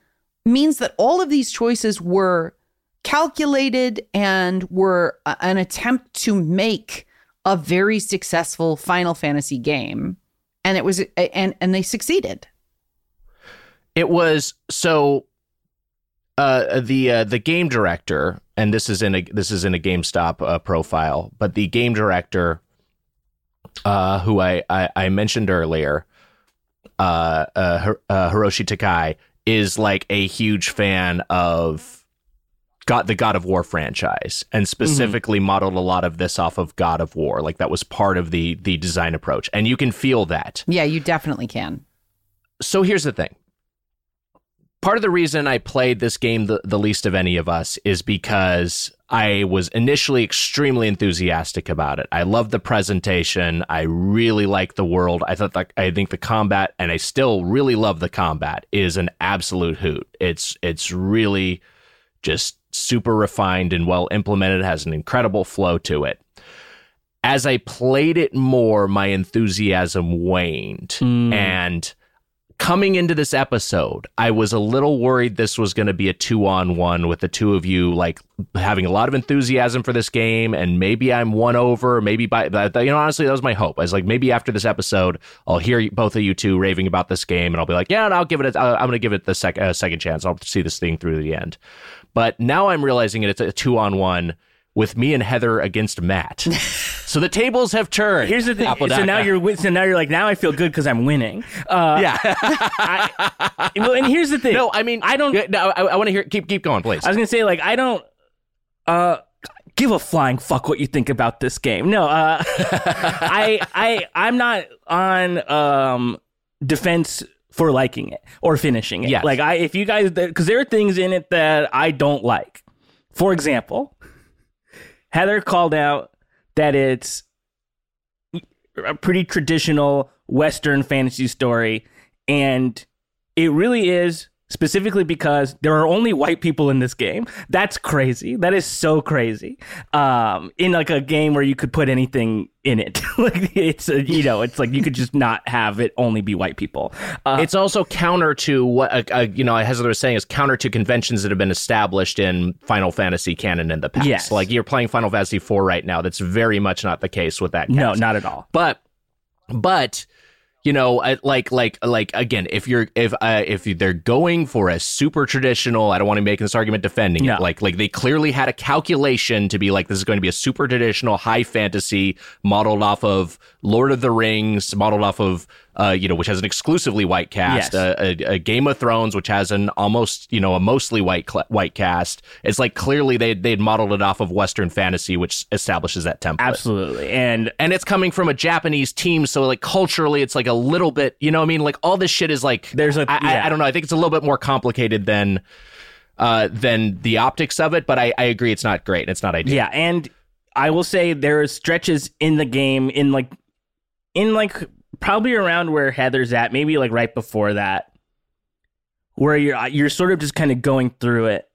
means that all of these choices were calculated and were a- an attempt to make a very successful Final Fantasy game and it was and and they succeeded. It was so uh the uh, the game director and this is in a this is in a GameStop uh, profile, but the game director uh who I I, I mentioned earlier uh, uh, uh Hiroshi Takai is like a huge fan of got the God of War franchise and specifically modeled a lot of this off of God of War like that was part of the the design approach and you can feel that Yeah, you definitely can. so here's the thing. Part of the reason I played this game the, the least of any of us is because I was initially extremely enthusiastic about it. I loved the presentation. I really liked the world. I thought that I think the combat, and I still really love the combat, is an absolute hoot. It's it's really just super refined and well implemented. It has an incredible flow to it. As I played it more, my enthusiasm waned. Hmm. And coming into this episode, I was a little worried this was going to be a two on one with the two of you, like having a lot of enthusiasm for this game. And maybe I'm won over, maybe by, you know, honestly, that was my hope. I was like, maybe after this episode, I'll hear both of you two raving about this game and I'll be like, yeah, and I'll give it, a, I'm going to give it the sec- uh, second chance. I'll see this thing through the end. But now I'm realizing it, it's a two on one with me and Heather against Matt. so the tables have turned. Here's the thing. So now you're so now you're like now I feel good because I'm winning. Uh, yeah. I, well, and here's the thing. no, I mean I don't. No, I, I want to hear. Keep keep going, please. I was gonna say like I don't uh give a flying fuck what you think about this game. No, uh I I I'm not on um defense for liking it or finishing it. Yes. Like I if you guys cuz there are things in it that I don't like. For example, Heather called out that it's a pretty traditional western fantasy story and it really is specifically because there are only white people in this game. That's crazy. That is so crazy. Um, in like a game where you could put anything in it, like it's a, you know, it's like you could just not have it only be white people. Uh, it's also counter to what uh, uh, you know as Heather was saying is counter to conventions that have been established in Final Fantasy canon in the past. Yes. Like you're playing Final Fantasy 4 right now. That's very much not the case with that. Game. No, not at all. but but you know like like like again if you're if uh, if they're going for a super traditional i don't want to make this argument defending No. it like like they clearly had a calculation to be like this is going to be a super traditional high fantasy modeled off of lord of the rings modeled off of uh, you know, which has an exclusively white cast, Yes. uh, a, a Game of Thrones, which has an almost, you know, a mostly white cl- white cast. It's like clearly they they'd modeled it off of Western fantasy, which establishes that template Absolutely. And and it's coming from a Japanese team, so like culturally, it's like a little bit, you know, what I mean, like all this shit is like There's a I, yeah. I don't know. I think it's a little bit more complicated than uh than the optics of it, but I, I agree it's not great. It's not ideal. Yeah, and I will say there are stretches in the game in like in like probably around where Heather's at, maybe like right before that, where you're you're sort of just kind of going through it,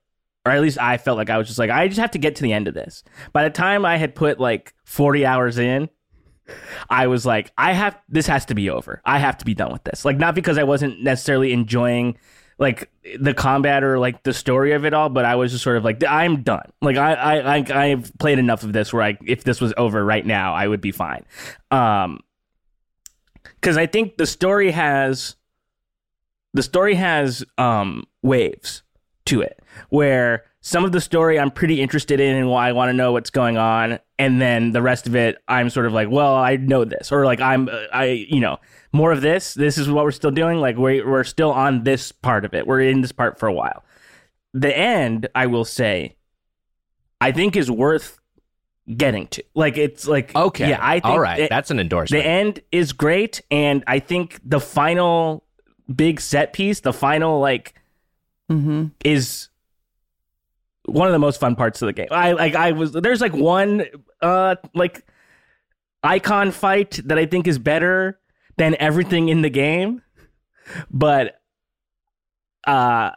or at least I felt like I was just like I just have to get to the end of this. By the time I had put like forty hours in. I was like, I have this has to be over. I have to be done with this. Like, not because I wasn't necessarily enjoying like the combat or like the story of it all, but I was just sort of like, I'm done. Like I I I I've played enough of this where I if this was over right now, I would be fine. Um because I think the story has the story has um waves to it where some of the story I'm pretty interested in and why I want to know what's going on and then the rest of it I'm sort of like well I know this or like I'm uh, I you know more of this this is what we're still doing like we're, we're still on this part of it we're in this part for a while. The end I will say I think is worth getting to like it's like Okay. yeah I think all right. it- That's an endorsement. the end is great, and I think the final big set piece, the final like, Mm-hmm. is one of the most fun parts of the game. I like I was there's like one uh like Eikon fight that I think is better than everything in the game, but uh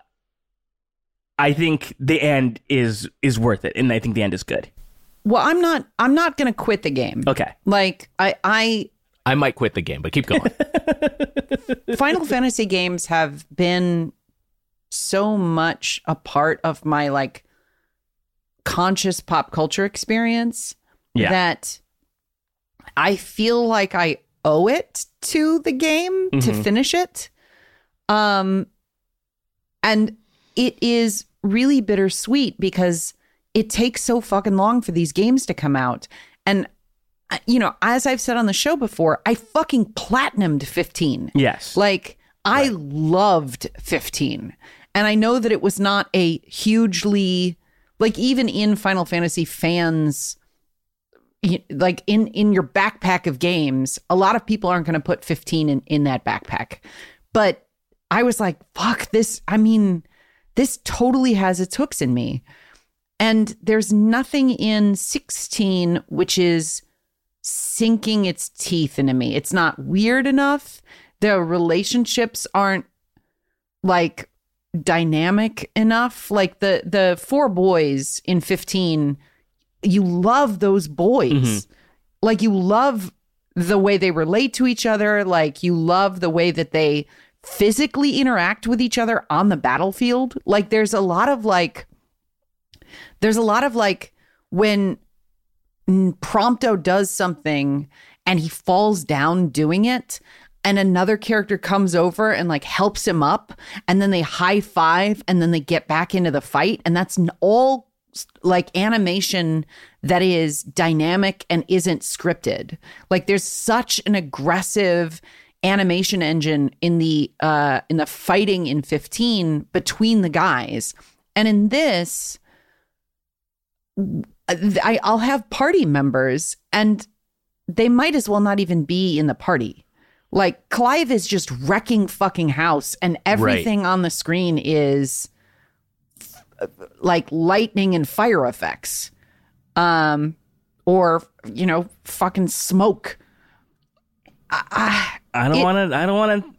I think the end is is worth it, and I think the end is good. Well, I'm not. I'm not going to quit the game. Okay, Like I, I I might quit the game, but keep going. Final Fantasy games have been so much a part of my like conscious pop culture experience Yeah. that I feel like I owe it to the game to Mhm. finish it. Um and it is really bittersweet because it takes so fucking long for these games to come out. And uh, you know, as I've said on the show before, I fucking platinumed 15. yes, Like I loved 15. And I know that it was not a hugely like even in Final Fantasy fans like in in your backpack of games, a lot of people aren't going to put 15 in in that backpack. But I was like, fuck this. I mean, this totally has its hooks in me. And there's nothing in 16 which is sinking its teeth into me. It's not weird enough. The relationships aren't like dynamic enough. Like the the four boys in 15, you love those boys. Mhm. Like you love the way they relate to each other, like you love the way that they physically interact with each other on the battlefield. Like there's a lot of like there's a lot of like when Prompto does something and he falls down doing it and another character comes over and like helps him up and then they high five and then they get back into the fight and that's all like animation that is dynamic and isn't scripted. Like there's such an aggressive animation engine in the uh in the fighting in 15 between the guys. And in this I, I'll have party members and they might as well not even be in the party. Like Clive is just wrecking fucking house and everything on the screen is like lightning and fire effects. Um or you know, fucking smoke. I I don't want to. I don't want to.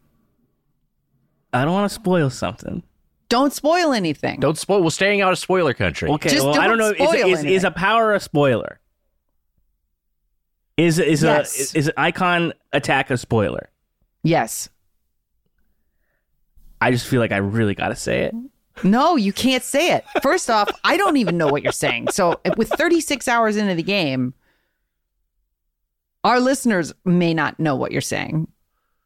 I don't want to spoil something. Don't spoil anything. Don't spoil. We're staying out of spoiler country. Okay, Just well, I don't don't know. Is, spoil is, is anything. a power a spoiler? Is is Yes. a is, is an Eikon attack a spoiler? Yes. I just feel like I really got to say it. No, you can't say it. First off, I don't even know what you're saying. So, with 36 hours into the game, our listeners may not know what you're saying.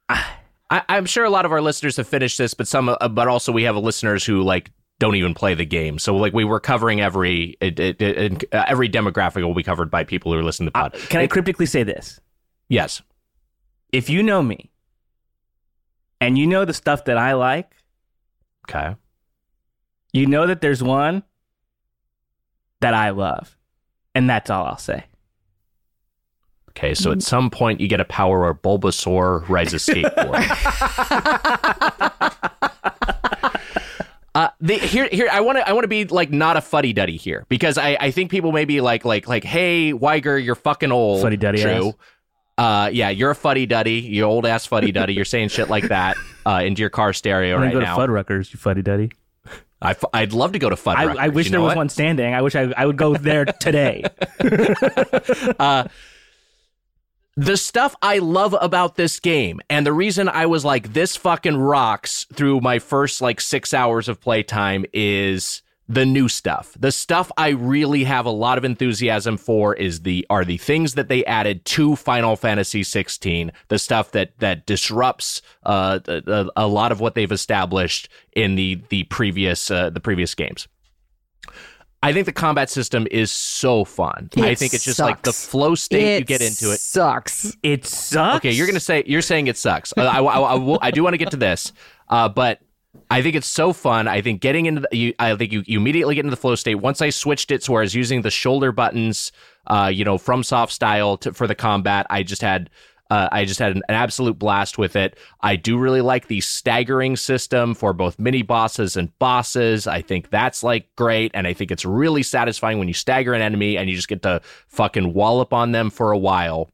Ah, I, I'm sure a lot of our listeners have finished this, but some, uh, but also we have listeners who like don't even play the game. So like we were covering every it, it, it, uh, every demographic will be covered by people who are listening to the Uh, pod. can I cryptically say this? yes. If you know me, and you know the stuff that I like, Okay. you know that there's one that I love, and that's all I'll say. Okay. So at some point you get a power where Bulbasaur rides a skateboard. Uh, the, here, here, I want to, I want to be like not a fuddy duddy here because I, I think people may be like, like, like, hey, Wiger, you're fucking old. Fuddy-duddy True. ass. Uh, yeah, you're a fuddy duddy, you old ass fuddy duddy. You're saying shit like that uh, into your car stereo right go now. to Fuddruckers, you fuddy duddy. I, f- I'd love to go to Fudd. I, I wish you there was what? one standing. I wish I, I would go there today. the stuff I love about this game, and the reason I was like, this fucking rocks through my first like six hours of playtime is the new stuff. The stuff I really have a lot of enthusiasm for is the are the things that they added to Final Fantasy 16. The stuff that that disrupts uh, a, a lot of what they've established in the the previous uh, the previous games. I think the combat system is so fun. I think it's just like the flow state you get into it. Sucks. it sucks. Okay, you're gonna say you're saying it sucks. Uh, I, I, I, will- I do want to get to this, uh, but I think it's so fun. I think getting into the, you, I think you, you immediately get into the flow state. Once I switched it so where I was using the shoulder buttons, uh, you know, from soft style to, for the combat, I just had. Uh, I just had an, an absolute blast with it. I do really like the staggering system for both mini bosses and bosses. I think that's like great. And I think it's really satisfying when you stagger an enemy and you just get to fucking wallop on them for a while.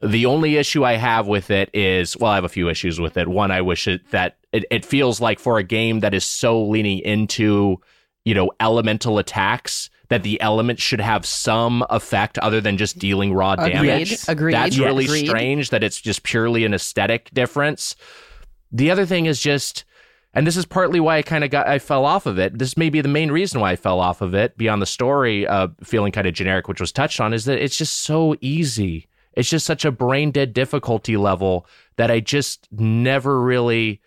The only issue I have with it is, well, I have a few issues with it. One, I wish it that it, it feels like for a game that is so leaning into, you know, elemental attacks that the element should have some effect other than just dealing raw Agreed. damage. Agreed. That's Yeah. really Agreed. strange that it's just purely an aesthetic difference. The other thing is just and this is partly why I kind of got I fell off of it. This may be the main reason why I fell off of it beyond the story uh, feeling kind of generic which was touched on is that it's just so easy. It's just such a brain dead difficulty level that I just never really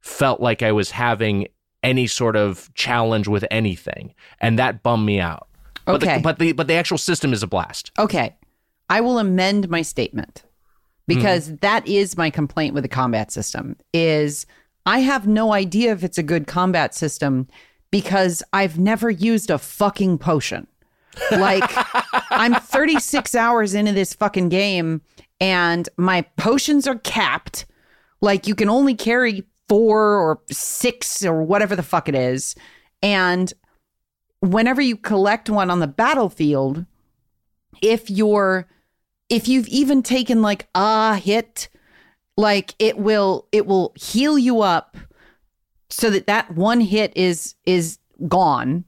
felt like I was having any sort of challenge with anything and that bummed me out. But Okay. the, but the but the actual system is a blast. Okay. I will amend my statement because mm-hmm. that is my complaint with the combat system is I have no idea if it's a good combat system because I've never used a fucking potion. Like I'm 36 hours into this fucking game and my potions are capped. Like you can only carry 4 or 6 or whatever the fuck it is. And whenever you collect one on the battlefield, if you're if you've even taken like a hit like it will it will heal you up so that that one hit is is gone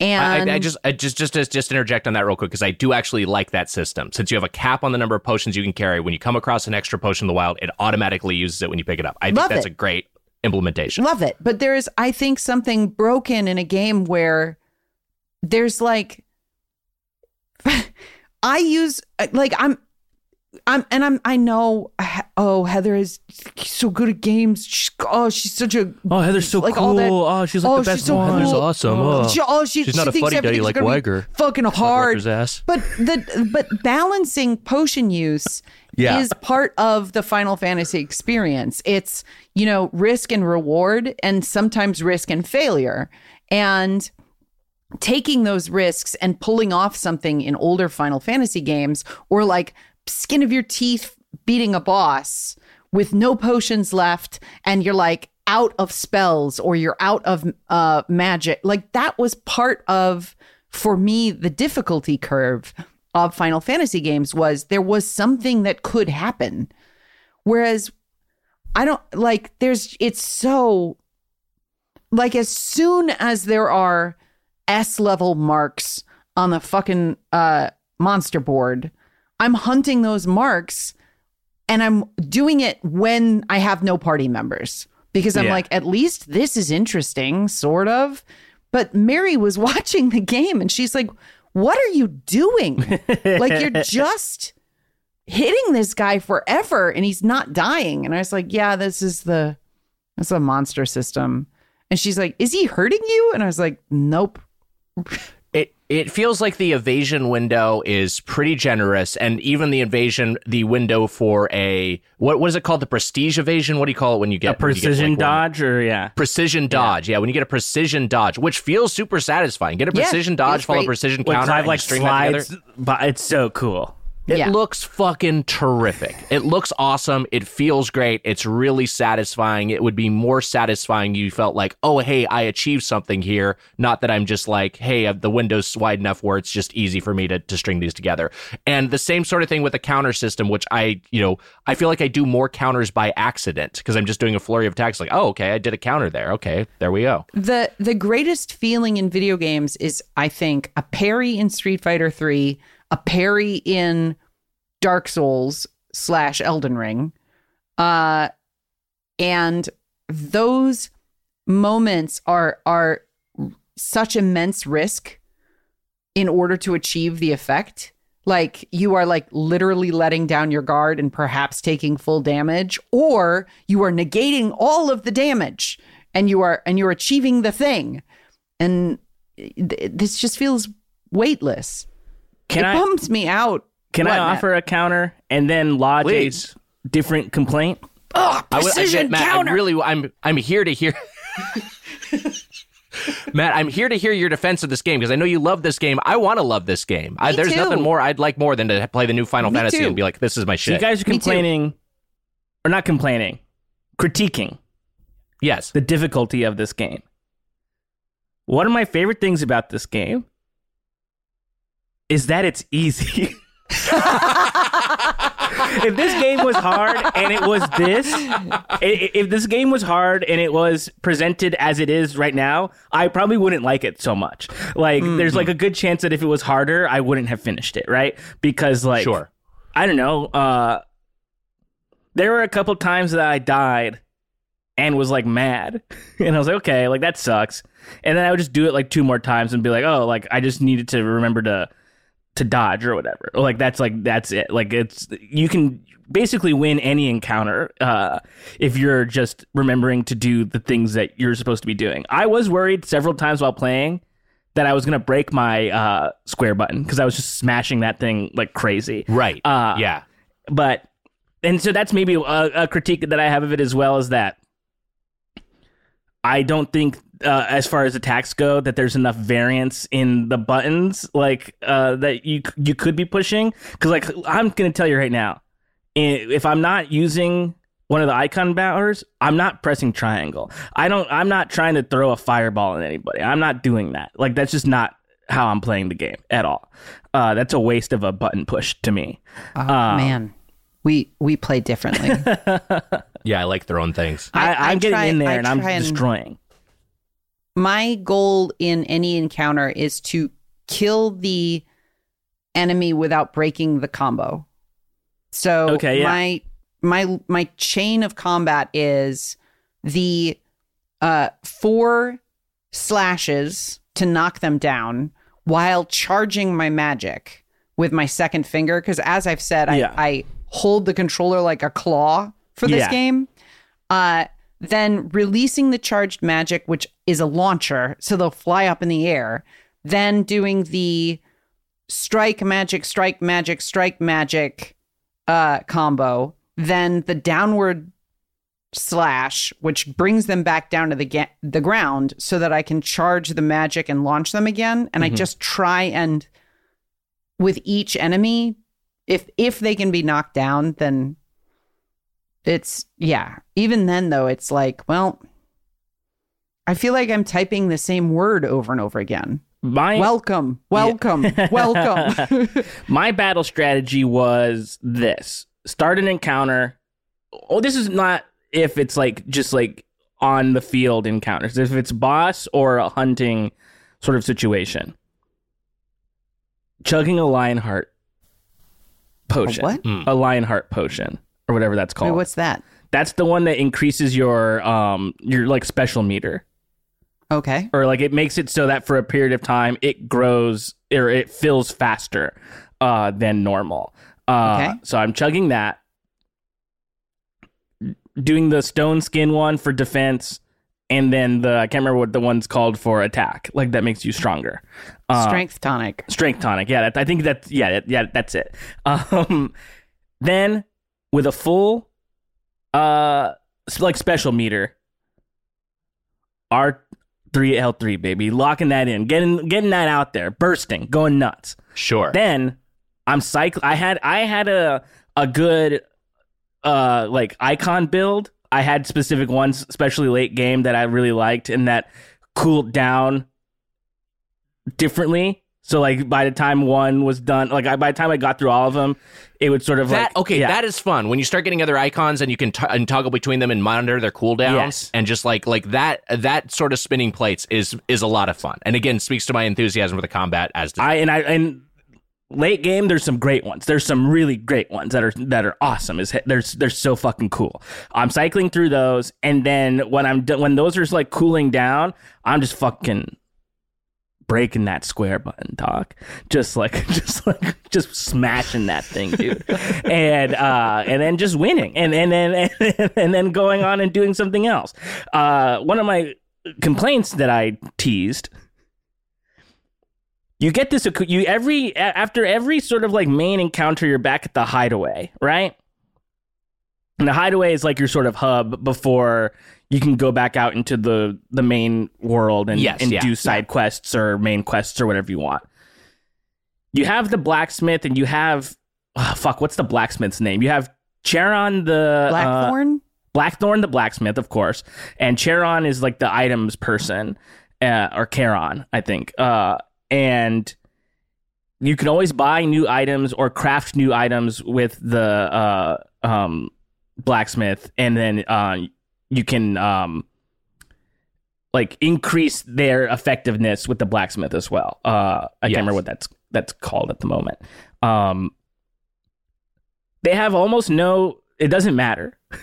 and I, I just, I just, just, just, interject on that real quick because I do actually like that system. Since you have a cap on the number of potions you can carry, when you come across an extra potion in the wild, it automatically uses it when you pick it up. I think Love that's it. a great implementation. love it but there is i think something broken in a game where there's like i use like i'm I'm and I'm I know oh Heather is so good at games. She's, oh, she's such a Oh, Heather's so Like, cool. all that- oh, she's like oh, the best she's so one. cool. Heather's awesome. Oh, oh. She, oh, she, She's she not a funny fuddy-duddy like gonna Wiger. Fucking hard. Ass. But the but balancing potion use Yeah. is part of the Final Fantasy experience. It's you know risk and reward, and sometimes risk and failure, and taking those risks and pulling off something in older Final Fantasy games, or like skin of your teeth beating a boss with no potions left, and you're like out of spells or you're out of uh, magic. Like that was part of, for me, the difficulty curve of Final Fantasy games was there was something that could happen. Whereas I don't like there's it's so like as soon as there are S level marks on the fucking uh monster board, I'm hunting those marks and I'm doing it when I have no party members because I'm Yeah. like at least this is interesting sort of. But Mary was watching the game and she's like, "What are you doing? like you're just hitting this guy forever and he's not dying." And I was like, "Yeah, this is the that's a monster system." And she's like, "Is he hurting you?" And I was like, "Nope." It it feels like the evasion window is pretty generous, and even the evasion, the window for a what what is it called? The prestige evasion. What do you call it when you get a when you get, precision like, one- dodge, or yeah, Precision dodge, yeah. When you get a precision dodge, which feels super satisfying. Get a Yeah, precision dodge, follow a great. precision when counter, Clive and like string that together. slides, but it's so cool. It Yeah. looks fucking terrific. It looks awesome. It feels great. It's really satisfying. It would be more satisfying. You felt like, oh, hey, I achieved something here. Not that I'm just like, hey, uh, the window's wide enough where it's just easy for me to, to string these together. And the same sort of thing with the counter system, which I, you know, I feel like I do more counters by accident because I'm just doing a flurry of attacks. Like, oh, okay, I did a counter there. Okay, there we go. the the greatest feeling in video games is I think a parry in Street Fighter 3, a parry in Dark Souls slash Elden Ring. Uh and those moments are are such immense risk in order to achieve the effect. Like you are like literally letting down your guard and perhaps taking full damage, or you are negating all of the damage and you are and you're achieving the thing. And th- this just feels weightless. Can it I bums me out. can What, I Matt? offer a counter and then lodge Please. a different complaint? Oh, I would- I- precision Matt, counter. I really, I'm, I'm here to hear. Matt, I'm here to hear your defense of this game because I know you love this game. I want to love this game. I, there's too. nothing more I'd like more than to play the new Final Me Fantasy too. and be like, this is my So you guys are complaining, or not complaining, critiquing yes. the difficulty of this game. One of my favorite things about this game is that it's easy. if this game was hard and it was this, if this game was hard and it was presented as it is right now, I probably wouldn't like it so much. Like, there's like a good chance that if it was harder, I wouldn't have finished it, right? Because, like, Sure. I don't know. Uh, there were a couple times that I died and was like mad, and I was like, okay, like that sucks. And then I would just do it like two more times and be like, oh, like I just needed to remember to to dodge or whatever. Like that's like that's it. Like it's you can basically win any encounter uh, if you're just remembering to do the things that you're supposed to be doing. I was worried several times while playing that I was gonna break my uh, square button because I was just smashing that thing like crazy Right. Uh, yeah. but and so that's maybe a, a critique that I have of it as well is that I don't think uh, as far as attacks go that there's enough variance in the buttons like uh, that you you could be pushing. Because like I'm gonna tell you right now if I'm not using one of the Eikon powers I'm not pressing triangle. I don't I'm not trying to throw a fireball at anybody. I'm not doing that. Like that's just not how I'm playing the game at all. Uh, that's a waste of a button push to me. Oh, man, we we play differently. Yeah. I like throwing things. I- I, I I'm getting try- in there I and I'm and- destroying. My goal in any encounter is to kill the enemy without breaking the combo. So Okay, yeah. my my my chain of combat is the uh four slashes to knock them down while charging my magic with my second finger because as I've said I, Yeah. I hold the controller like a claw for this Yeah. game. Uh, then releasing the charged magic, which is a launcher, so they'll fly up in the air. Then doing the strike magic, strike magic, strike magic uh, combo. Then the downward slash, which brings them back down to the ga- the ground, so that I can charge the magic and launch them again. And I just try and with each enemy, if if they can be knocked down, then it's yeah. Even then, though, it's like well. I feel like I'm typing the same word over and over again. My Welcome, welcome, welcome. my battle strategy was this: start an encounter. Oh, this is not if it's like just like on the field encounters. If it's boss or a hunting sort of situation, chugging a Lionheart potion, what? a Lionheart potion, or whatever that's Wait, called. what's that? that's the one that increases your um your like special meter. Okay. or like it makes it so that for a period of time it grows or it fills faster uh, than normal. Uh, Okay. So I'm chugging that, doing the stone skin one for defense, and then the I can't remember what the one's called for attack. Like that makes you stronger. Uh, Strength tonic. strength tonic. Yeah, that, I think that's yeah, that, yeah, that's it. Um, then with a full, uh, like special meter, R three L three baby, locking that in, getting getting that out there, bursting, going nuts. Sure. Then I'm cycle. I had I had a a good uh like Eikon build. I had specific ones, especially late game, that I really liked and that cooled down differently. So like by the time one was done, like I, by the time I got through all of them, it would sort of that like okay, yeah. that is fun when you start getting other Eikons and you can t- and toggle between them and monitor their cooldowns Yes. and just like like that that sort of spinning plates is is a lot of fun and again speaks to my enthusiasm for the combat as I and I and late game there's some great ones. There's some really great ones that are that are awesome. Is they're they're so fucking cool. I'm cycling through those, and then when I'm done, when those are like cooling down, I'm just fucking breaking that square button, doc. Just like just like just smashing that thing, dude. and uh and then just winning, and and then and then going on and doing something else. Uh, one of my complaints that I teased you get this you every after every sort of like main encounter you're back at the hideaway right and the hideaway is like your sort of hub before you can go back out into the the main world and, Yes, and yeah, do side quests or main quests or whatever you want. You have the blacksmith and you have oh, fuck what's the blacksmith's name? You have charon the uh, Blackthorn? Blackthorn the blacksmith, of course, and Charon is like the items person, uh, or Charon, I think. Uh, and you can always buy new items or craft new items with the uh, um, blacksmith, and then uh, you can um, like increase their effectiveness with the blacksmith as well. Uh, I Yes. can't remember what that's that's called at the moment. Um, they have almost no. It doesn't matter.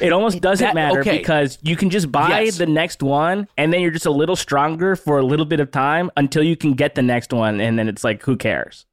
It almost doesn't That- matter okay. because you can just buy Yes. the next one and then you're just a little stronger for a little bit of time until you can get the next one and then it's like who cares?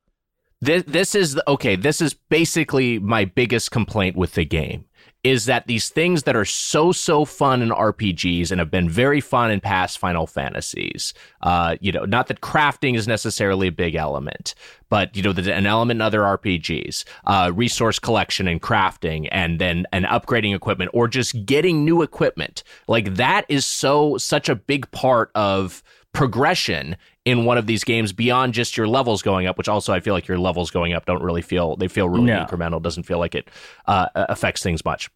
This this is okay this is basically my biggest complaint with the game is that these things that are so so fun in RPGs and have been very fun in past Final Fantasies uh you know not that crafting is necessarily a big element but you know an element in other RPGs uh resource collection and crafting and then and upgrading equipment or just getting new equipment. Like that is so such a big part of progression in one of these games beyond just your levels going up, which also I feel like your levels going up don't really feel they feel really No. incremental. Doesn't feel like it uh, affects things much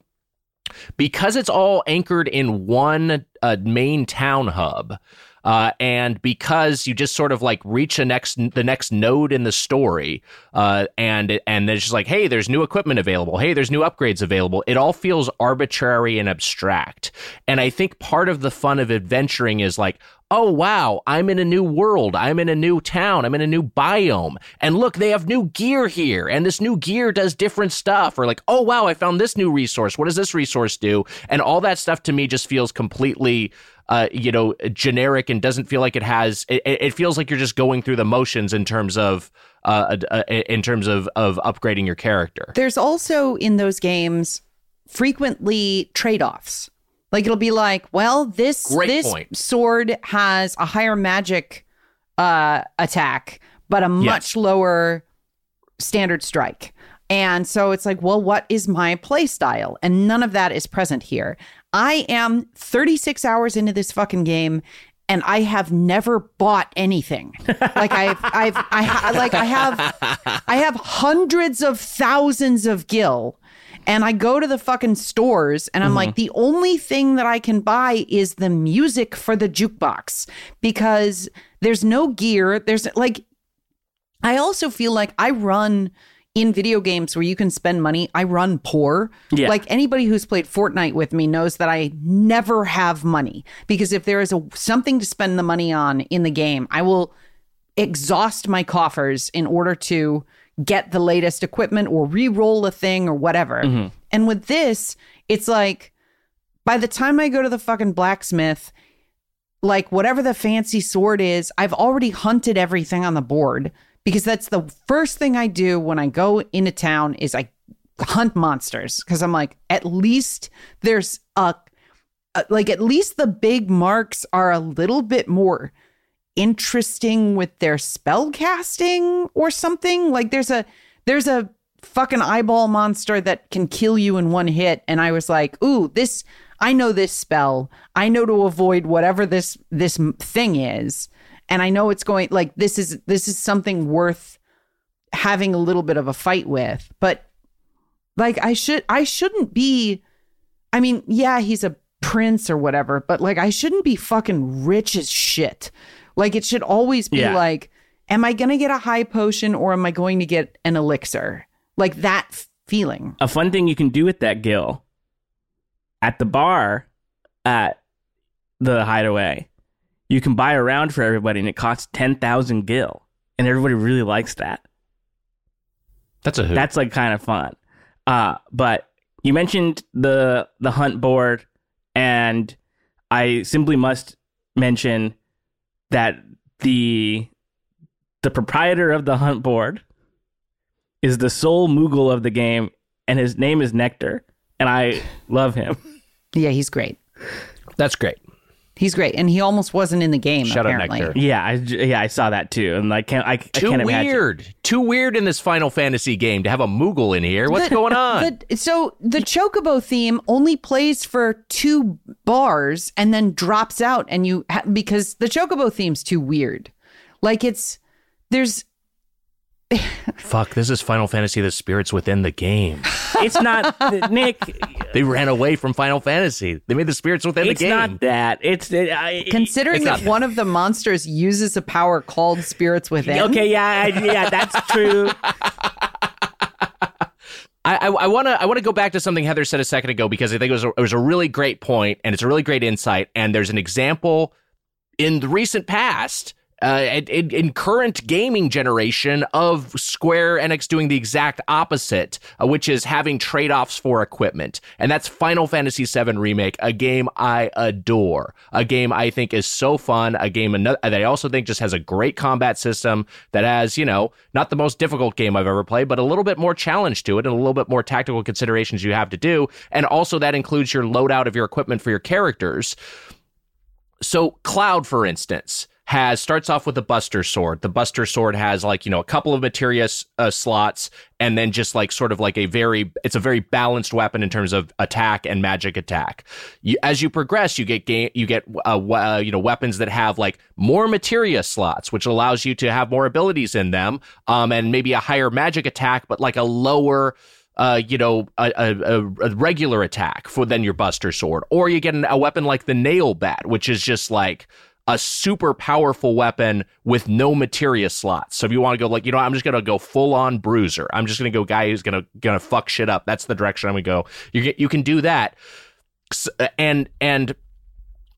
because it's all anchored in one uh, main town hub. Uh, and because you just sort of like reach a next the next node in the story, uh, and and there's just like, hey, there's new equipment available. Hey, there's new upgrades available. It all feels arbitrary and abstract. And I think part of the fun of adventuring is like, oh wow, I'm in a new world. I'm in a new town. I'm in a new biome. And look, they have new gear here. And this new gear does different stuff. Or like, oh wow, I found this new resource. What does this resource do? And all that stuff to me just feels completely uh, you know, generic and doesn't feel like it has. It, it feels like you're just going through the motions in terms of uh, uh, in terms of of upgrading your character. There's also in those games frequently trade-offs. Like it'll be like, well, this Great this point. sword has a higher magic uh attack, but a much lower standard strike. And so it's like, well, what is my play style? And none of that is present here. I am 36 hours into this fucking game and I have never bought anything. Like I've I've I ha- like I have I have hundreds of thousands of gil and I go to the fucking stores and I'm like mm-hmm. the only thing that I can buy is the music for the jukebox because there's no gear. There's like I also feel like I run in video games where you can spend money. I run poor. Yeah. Like anybody who's played Fortnite with me knows that I never have money because if there is a something to spend the money on in the game, I will exhaust my coffers in order to get the latest equipment or re-roll a thing or whatever. Mm-hmm. And with this, it's like by the time I go to the fucking blacksmith, like whatever the fancy sword is, I've already hunted everything on the board because that's the first thing I do when I go into town is I hunt monsters because I'm like at least there's a, like at least the big marks are a little bit more interesting with their spell casting or something. Like there's a there's a fucking eyeball monster that can kill you in one hit. And I was like ooh this I know this spell. I know to avoid whatever this this thing is and I know it's going like this is this is something worth having a little bit of a fight with but like I should I shouldn't be I mean yeah he's a prince or whatever but like I shouldn't be fucking rich as shit. Like it should always be Yeah. like am I going to get a high potion or am I going to get an elixir? Like that feeling. A fun thing you can do with that Gil at the bar at the hideaway, you can buy a round for everybody and it costs 10,000 Gil. And everybody really likes that. That's a hoot. That's like kind of fun. Uh, but you mentioned the the hunt board, and I simply must mention that the the proprietor of the hunt board is the sole Moogle of the game, and his name is Nectar, and I love him. yeah he's great That's great. He's great and he almost wasn't in the game Shout out apparently Nectar. yeah, I yeah I saw that too, and I can't I, I Too can't imagine. weird. Too weird in this Final Fantasy game to have a Moogle in here. What's The- going on? the- so the Chocobo theme only plays for two bars and then drops out, and you ha- because the Chocobo theme's too weird. Like it's there's Fuck, this is Final Fantasy the spirits within the game. It's not Nick. They ran away from Final Fantasy. They made the spirits within It's the game. It's not that. It's it, I, considering It's that not- one of the monsters uses a power called Spirits Within. Okay, yeah, yeah, that's true. I, I want to I want to go back to something Heather said a second ago because I think it was a, it was a really great point and it's a really great insight and there's an example in the recent past uh, in, in current gaming generation of Square Enix doing the exact opposite, uh, which is having trade offs for equipment. And that's Final Fantasy VII Remake, a game I adore, a game I think is so fun, a game ano- that I also think just has a great combat system that has, you know, not the most difficult game I've ever played, but a little bit more challenge to it and a little bit more tactical considerations you have to do. And also that includes your loadout of your equipment for your characters. So Cloud, for instance, has starts off with a Buster Sword. The Buster Sword has like you know a couple of materia uh, slots, and then just like sort of like a very it's a very balanced weapon in terms of attack and magic attack. You, as you progress, you get game you get uh, uh, you know weapons that have like more materia slots, which allows you to have more abilities in them, um, and maybe a higher magic attack, but like a lower uh, you know, a, a, a regular attack for then your Buster Sword, or you get an, a weapon like the Nail Bat, which is just like a super powerful weapon with no materia slots. So if you want to go like, you know, I'm just gonna go full on bruiser. I'm just gonna go guy who's gonna gonna fuck shit up. That's the direction I'm gonna go. You get you can do that, and and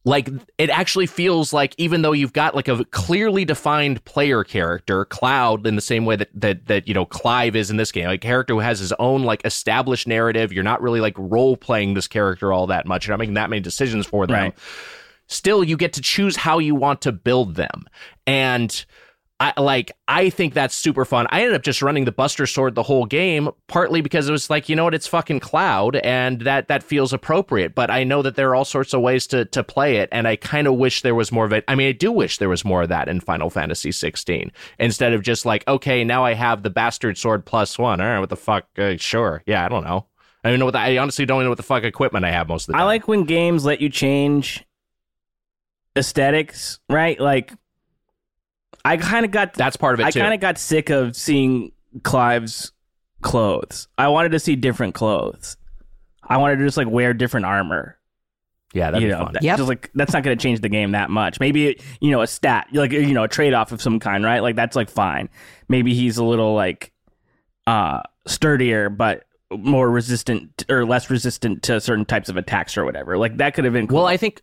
like it actually feels like even though you've got like a clearly defined player character cloud in the same way that that that you know clive is in this game like a character who has his own like established narrative you're not really like role playing this character all that much you're not making that many decisions for them Right. Still you get to choose how you want to build them. And I like I think that's super fun. I ended up just running the Buster Sword the whole game, partly because it was like, you know what, it's fucking Cloud and that that feels appropriate. But I know that there are all sorts of ways to to play it, and I kind of wish there was more of it. I mean, I do wish there was more of that in Final Fantasy 16 instead of just like, okay, now I have the bastard sword plus one. All right, what the fuck? Uh, sure, yeah, I don't know. I don't know what the, I honestly don't know what the fuck equipment I have most of the time. I like when games let you change aesthetics, right? Like I kind of got that's part of it I kind of got sick of seeing Clive's clothes. I wanted to see different clothes. I wanted to just like wear different armor. yeah, that'd you be know, fun. that- Yep. just like that's not going to change the game that much. Maybe you know a stat, like you know a trade off of some kind, right? Like that's like fine. Maybe he's a little like uh sturdier, but more resistant or less resistant to certain types of attacks or whatever. Like that could have been cool. Well, I think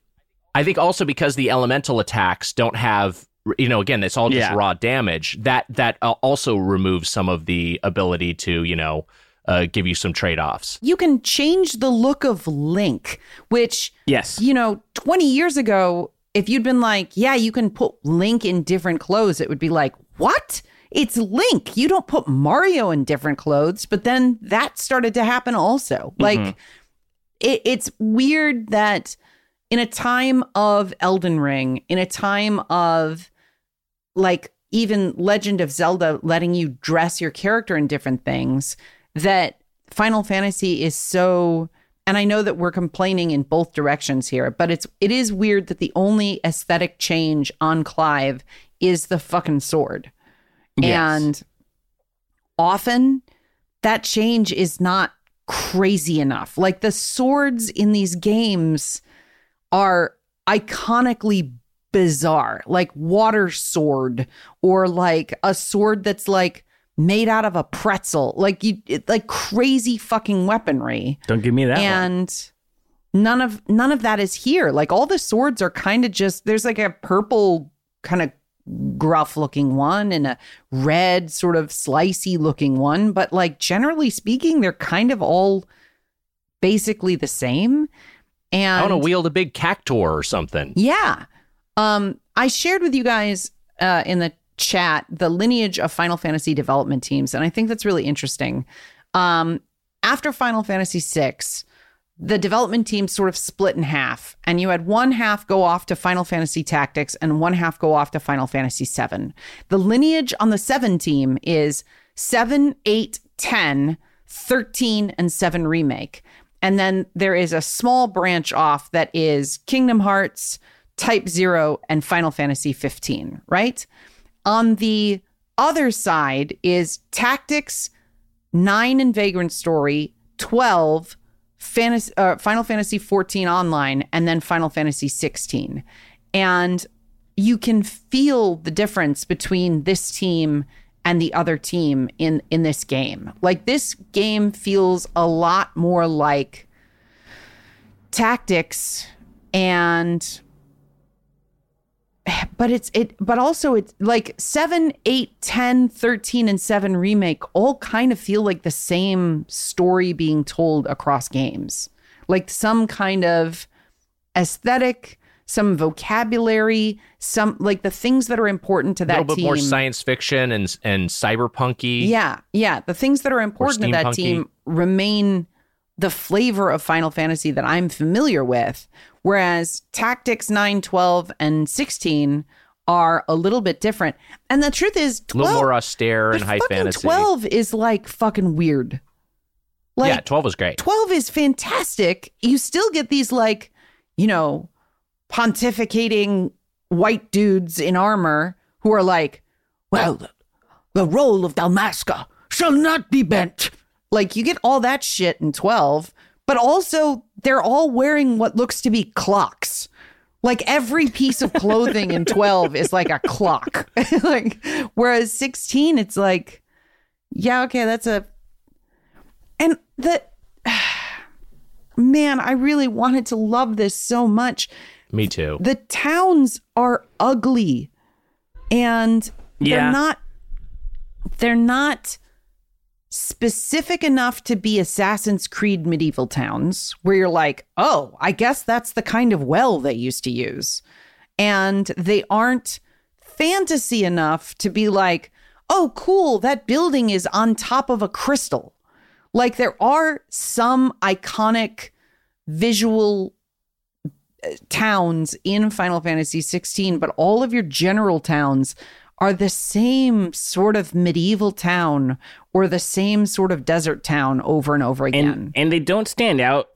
I think also because the elemental attacks don't have you know again it's all just Yeah. raw damage that that uh, also removes some of the ability to you know uh, give you some trade offs. You can change the look of Link, which yes, you know, 20 years ago, if you'd been like, yeah, you can put Link in different clothes, it would be like, what? It's Link. You don't put Mario in different clothes. But then that started to happen also. Like, it, it's weird that in a time of Elden Ring, in a time of like even Legend of Zelda letting you dress your character in different things, that Final Fantasy is so and I know that we're complaining in both directions here, but it's it is weird that the only aesthetic change on Clive is the fucking sword. Yes. And often that change is not crazy enough. Like the swords in these games are iconically bizarre, like water sword or like a sword that's like made out of a pretzel, like you it, like crazy fucking weaponry don't give me that. one. and none of none of that is here like all the swords are kind of just there's like a purple kind of gruff looking one and a red sort of slicey looking one but like generally speaking they're kind of all basically the same and I want to wield a big cactuar or something. yeah. Um, I shared with you guys uh, in the chat the lineage of Final Fantasy development teams, and I think that's really interesting. Um, after Final Fantasy VI, the development team sort of split in half, and you had one half go off to Final Fantasy Tactics and one half go off to Final Fantasy VII. The lineage on the 7 team is 7, 8, 10, 13, and 7 Remake. And then there is a small branch off that is Kingdom Hearts, Type Zero, and Final Fantasy 15, right? On the other side is Tactics, 9 and Vagrant Story, 12, Fantasy, uh, Final Fantasy 14 Online, and then Final Fantasy 16. And you can feel the difference between this team and the other team in in this game. Like this game feels a lot more like tactics and but it's it but also it's like 7 8 10 13 and 7 remake all kind of feel like the same story being told across games like some kind of aesthetic some vocabulary some like the things that are important to that team. A little bit team more science fiction and and cyberpunky. yeah, yeah. The things that are important to that team remain the flavor of Final Fantasy that I'm familiar with. Whereas Tactics 9, 12, and 16 are a little bit different. And the truth is, a little 12, more austere and high fantasy. 12 is like fucking weird. Like, yeah, twelve was great. 12 is fantastic. You still get these like, you know, pontificating white dudes in armor who are like, Well, the roll of Dalmasca shall not be bent. like you get all that shit in 12, but also they're all wearing what looks to be clocks. Like every piece of clothing in 12 is like a clock. like whereas 16 it's like yeah, okay, that's a and the man, I really wanted to love this so much. Me too. The towns are ugly and they're not they're not specific enough to be Assassin's Creed medieval towns, where you're like, oh, I guess that's the kind of well they used to use. And they aren't fantasy enough to be like, oh, cool, that building is on top of a crystal. Like there are some iconic visual towns in Final Fantasy 16, but all of your general towns are the same sort of medieval town or the same sort of desert town over and over again. and and they don't stand out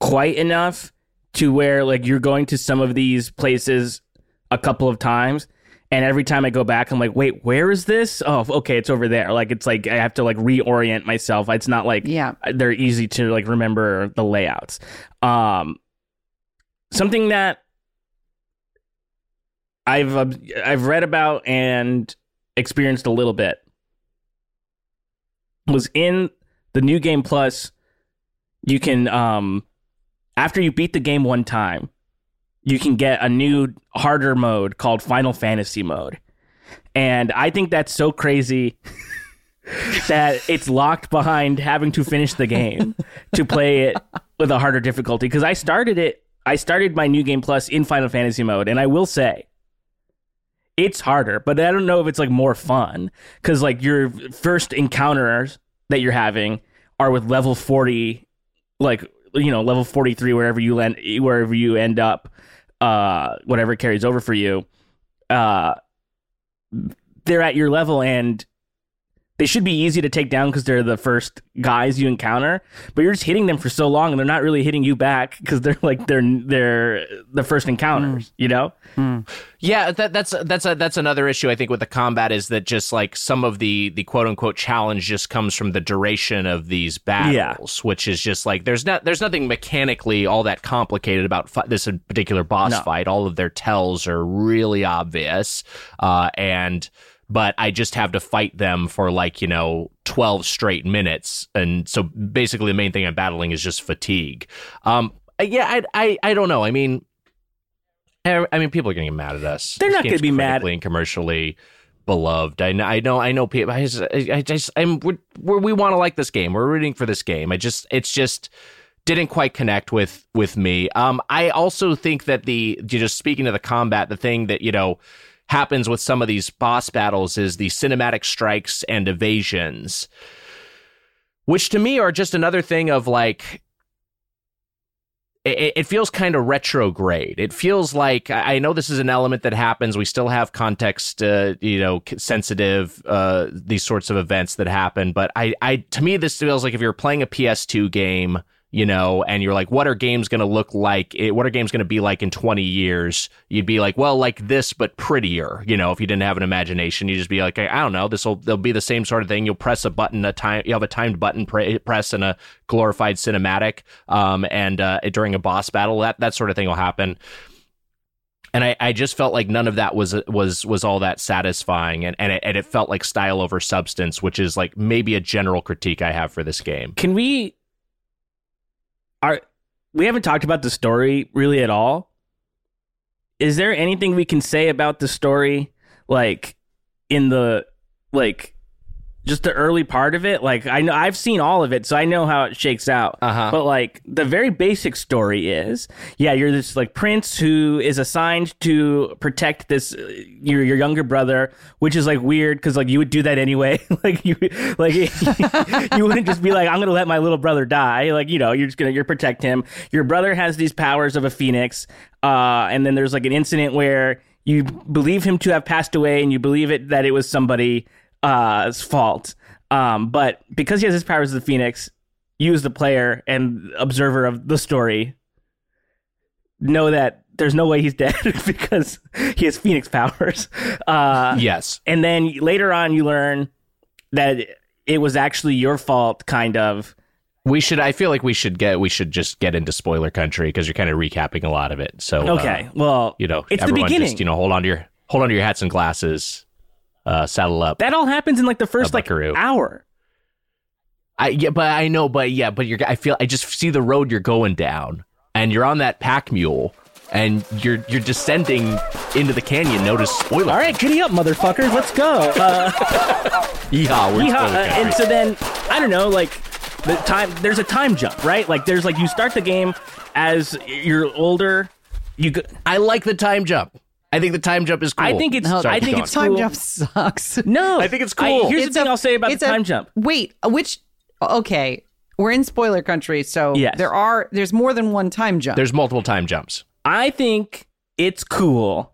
quite enough to where like you're going to some of these places a couple of times and every time I go back I'm like wait where is this oh okay it's over there like it's like I have to like reorient myself it's not like Yeah. they're easy to like remember the layouts um something that I've uh, I've read about and experienced a little bit was in the new game plus you can um after you beat the game one time you can get a new harder mode called final fantasy mode. And i think that's so crazy that it's locked behind having to finish the game to play it with a harder difficulty because i started it i started my new game plus in final fantasy mode and i will say it's harder, but I don't know if it's like more fun because like your first encounters that you're having are with level 40, like you know level 43 wherever you land, wherever you end up, uh, whatever carries over for you, uh, they're at your level and they should be easy to take down because they're the first guys you encounter. But you're just hitting them for so long and they're not really hitting you back because they're like they're they're the first encounters, you know. Yeah, that, that's that's a, that's another issue I think with the combat is that just like some of the the quote unquote challenge just comes from the duration of these battles, which is just like there's not there's nothing mechanically all that complicated about fi- this particular boss No. fight. All of their tells are really obvious, uh, and but I just have to fight them for like you know twelve straight minutes, and so basically the main thing I'm battling is just fatigue. Um, yeah, I I I don't know. I mean. I I mean, people are going to get mad at us. They're This not gonna be mad. and commercially beloved. I know, I know, I know. People, I just, I, just, I'm, we're, we're, we want to like this game. We're rooting for this game. I just, it's just didn't quite connect with with me. Um, I also think that the you just speaking of the combat, the thing that you know happens with some of these boss battles is the cinematic strikes and evasions, which to me are just another thing of like it, feels kind of retrograde. It feels like I I know this is an element that happens. We still have context, uh, you know, sensitive uh, these sorts of events that happen. But I, I, to me, this feels like if you're playing a PS2 game, you know, and you're like, what are games going to look like? What are games going to be like in 20 years? You'd be like, well, like this, but prettier. You know, if you didn't have an imagination, you would just be like, I don't know, this will they'll be the same sort of thing. You'll press a button, a time, you have a timed button pre- press and a glorified cinematic, um, and uh, during a boss battle, that that sort of thing will happen. And I, I just felt like none of that was was was all that satisfying, and and it, and it felt like style over substance, which is like maybe a general critique I have for this game. Can we are we haven't talked about the story really at all? Is there anything we can say about the story like in the like just the early part of it? Like I know I've seen all of it, so I know how it shakes out. Uh-huh. But like the very basic story is, yeah, you're this like prince who is assigned to protect this uh, your your younger brother, which is like weird because like you would do that anyway. like you like you wouldn't just be like I'm gonna let my little brother die. Like you know you're just gonna you're protect him. Your brother has these powers of a phoenix, uh, and then there's like an incident where you believe him to have passed away, and you believe it that it was somebody uh, fault. Um, but because he has his powers as the Phoenix, you as the player and observer of the story know that there's no way he's dead because he has Phoenix powers. Uh, Yes, and then later on, you learn that it was actually your fault, kind of. we should. I feel like we should get. We should just get into spoiler country because you're kind of recapping a lot of it. So uh, Okay, well, you know, it's the everyone beginning. Just you know, hold on to your hold on to your hats and glasses. Uh, saddle up. that all happens in like the first like hour. I yeah, but I know, but yeah, but you're. I feel. I just see the road you're going down, and you're on that pack mule, and you're you're descending into the canyon. Notice spoiler. All right, giddy up, motherfuckers. Let's go. Uh, Yeehaw, we're yeehaw. Uh, and so then, I don't know, like the time. There's a time jump, right? Like there's like you start the game as you're older. You go, I like the time jump. I think the time jump is cool. I think it's. No, I think going. it's Time jump sucks. No, I think it's cool. here's It's the thing I'll say about it's the a- time jump. Wait, which? Okay, we're in spoiler country, so Yes. there are there's more than one time jump. There's multiple time jumps. I think it's cool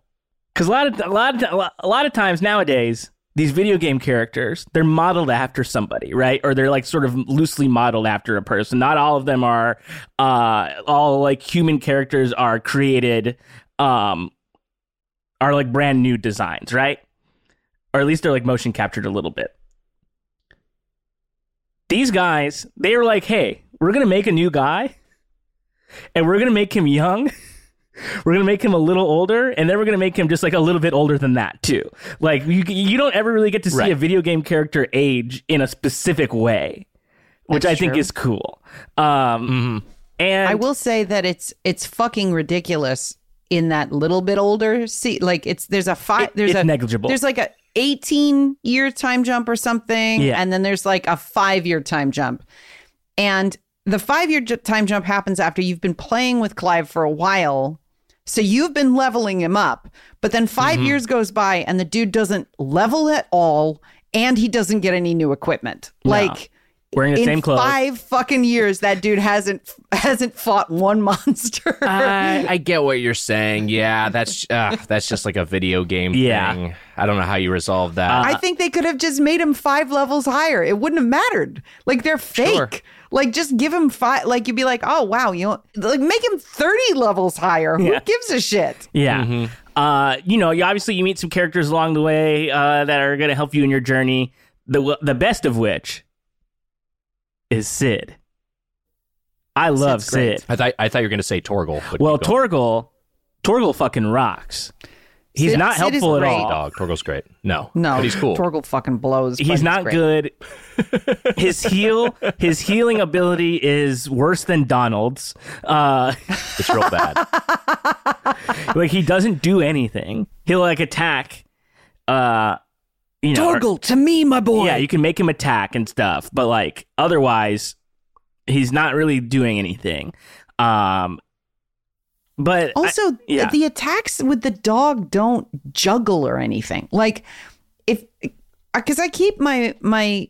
because a lot of a lot of a lot of times nowadays these video game characters they're modeled after somebody right or they're like sort of loosely modeled after a person not all of them are uh all like human characters are created um are like brand new designs right or at least they're like motion captured a little bit these guys they were like hey we're gonna make a new guy and we're gonna make him young we're gonna make him a little older, and then we're gonna make him just like a little bit older than that too. Like you, you don't ever really get to see Right. a video game character age in a specific way, which That's I think is cool. Um, and I will say that it's it's fucking ridiculous in that little bit older. See, like it's there's a five there's it's a negligible. There's like a 18 year time jump or something, Yeah. and then there's like a five year time jump, and the five year j- time jump happens after you've been playing with Clive for a while. So you've been leveling him up, but then 5 Mm-hmm. years goes by and the dude doesn't level at all, and he doesn't get any new equipment. Like wearing the in same clothes. five fucking years, that dude hasn't hasn't fought one monster. I, I get what you're saying. Yeah, that's uh, that's just like a video game Yeah. thing. I don't know how you resolve that. I think they could have just made him five levels higher. It wouldn't have mattered. Like they're fake. Sure. Like just give him five. Like you'd be like, oh wow, you know, like make him thirty levels higher. Who Yeah. gives a shit? Yeah. Mm-hmm. Uh, you know, you obviously you meet some characters along the way uh, that are going to help you in your journey. The the best of which is Sid. I love Sid's great. Sid. I thought I thought you were going to say Torgal. Well, keep going. Torgal, Torgal fucking rocks. He's Sid- not Sid helpful at all. dog. Torgal's great. No, No, but he's cool. Torgal fucking blows. but He's not great. good. His heal, his healing ability is worse than Donald's. Uh, It's real bad. like he doesn't do anything. He'll like attack. Uh, you know, or- Torgal, to me, my boy. Yeah, you can make him attack and stuff, but like otherwise, he's not really doing anything. Um, but I- Also, yeah. the attacks with the dog don't juggle or anything. Like if because I keep my my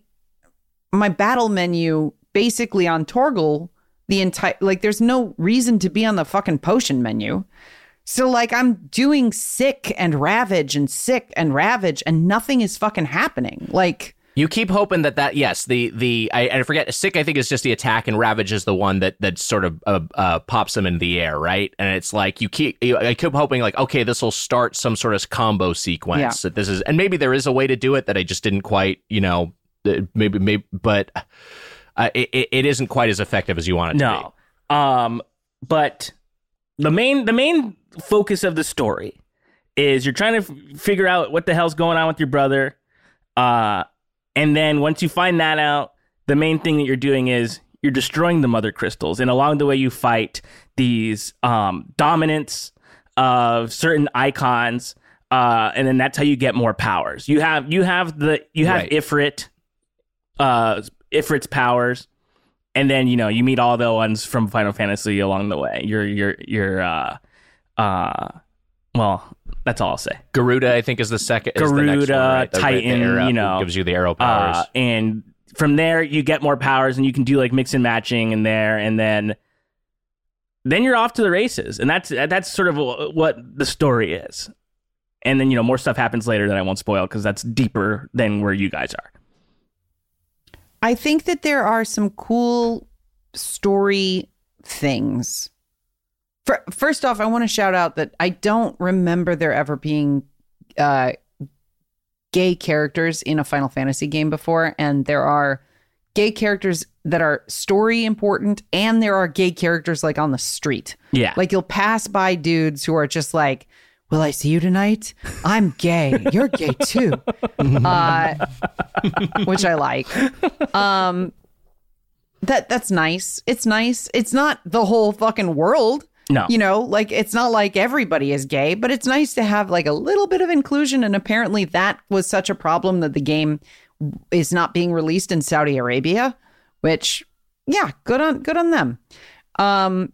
my battle menu basically on Torgal the entire like there's no reason to be on the fucking potion menu. So like I'm doing sick and ravage and sick and ravage and nothing is fucking happening. Like You keep hoping that that yes the the I, I forget sick I think is just the attack and ravage is the one that that sort of uh, uh, pops them in the air right and it's like you keep you, I keep hoping like okay this will start some sort of combo sequence Yeah. that this is and maybe there is a way to do it that I just didn't quite you know uh, maybe maybe but uh, it, it- it isn't quite as effective as you want it to no. Um, but the main the main focus of the story is you're trying to f- figure out what the hell's going on with your brother. Uh, and then once you find that out, the main thing that you're doing is you're destroying the mother crystals, and along the way you fight these um, dominants of certain Eikons. Uh, and then that's how you get more powers. You have you have the you have Right. Ifrit, uh, Ifrit's powers, and then you know you meet all the ones from Final Fantasy along the way. You're you're you're uh uh well that's all I'll say. Garuda I think is the second is the next Garuda, one, right? The- the Titan, arrow you know, gives you the arrow powers Uh, and from there you get more powers and you can do like mix and matching in there and then then you're off to the races and that's that's sort of what the story is. And then you know more stuff happens later that I won't spoil because that's deeper than where you guys are. I think that there are some cool story things. For, first off, I want to shout out that I don't remember there ever being uh, gay characters in a Final Fantasy game before, and there are gay characters that are story important, and there are gay characters like on the street. Yeah. Like you'll pass by dudes who are just like, "Will I see you tonight? I'm gay. You're gay too," uh, which I like. Um, that that's nice. It's nice. It's not the whole fucking world. No. You know, like it's not like everybody is gay, but it's nice to have like a little bit of inclusion. And apparently that was such a problem that the game is not being released in Saudi Arabia, which yeah, good on good on them. Um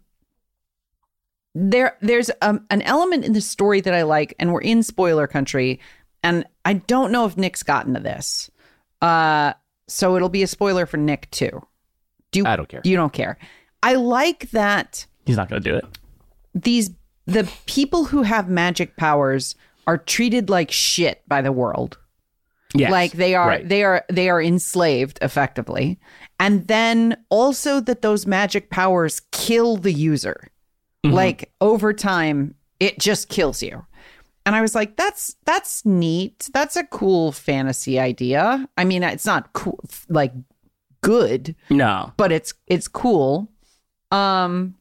there there's um, an element in the story that I like, and we're in spoiler country, and I don't know if Nick's gotten to this. Uh so it'll be a spoiler for Nick too. Do you, I don't care. You don't care. I like that He's not going to do it. These the people who have magic powers are treated like shit by the world. Yes. Like they are right. they are they are enslaved effectively. And then also that those magic powers kill the user. Like over time it just kills you. And I was like that's that's neat. That's a cool fantasy idea. I mean it's not cool like good, no. but it's it's cool. Um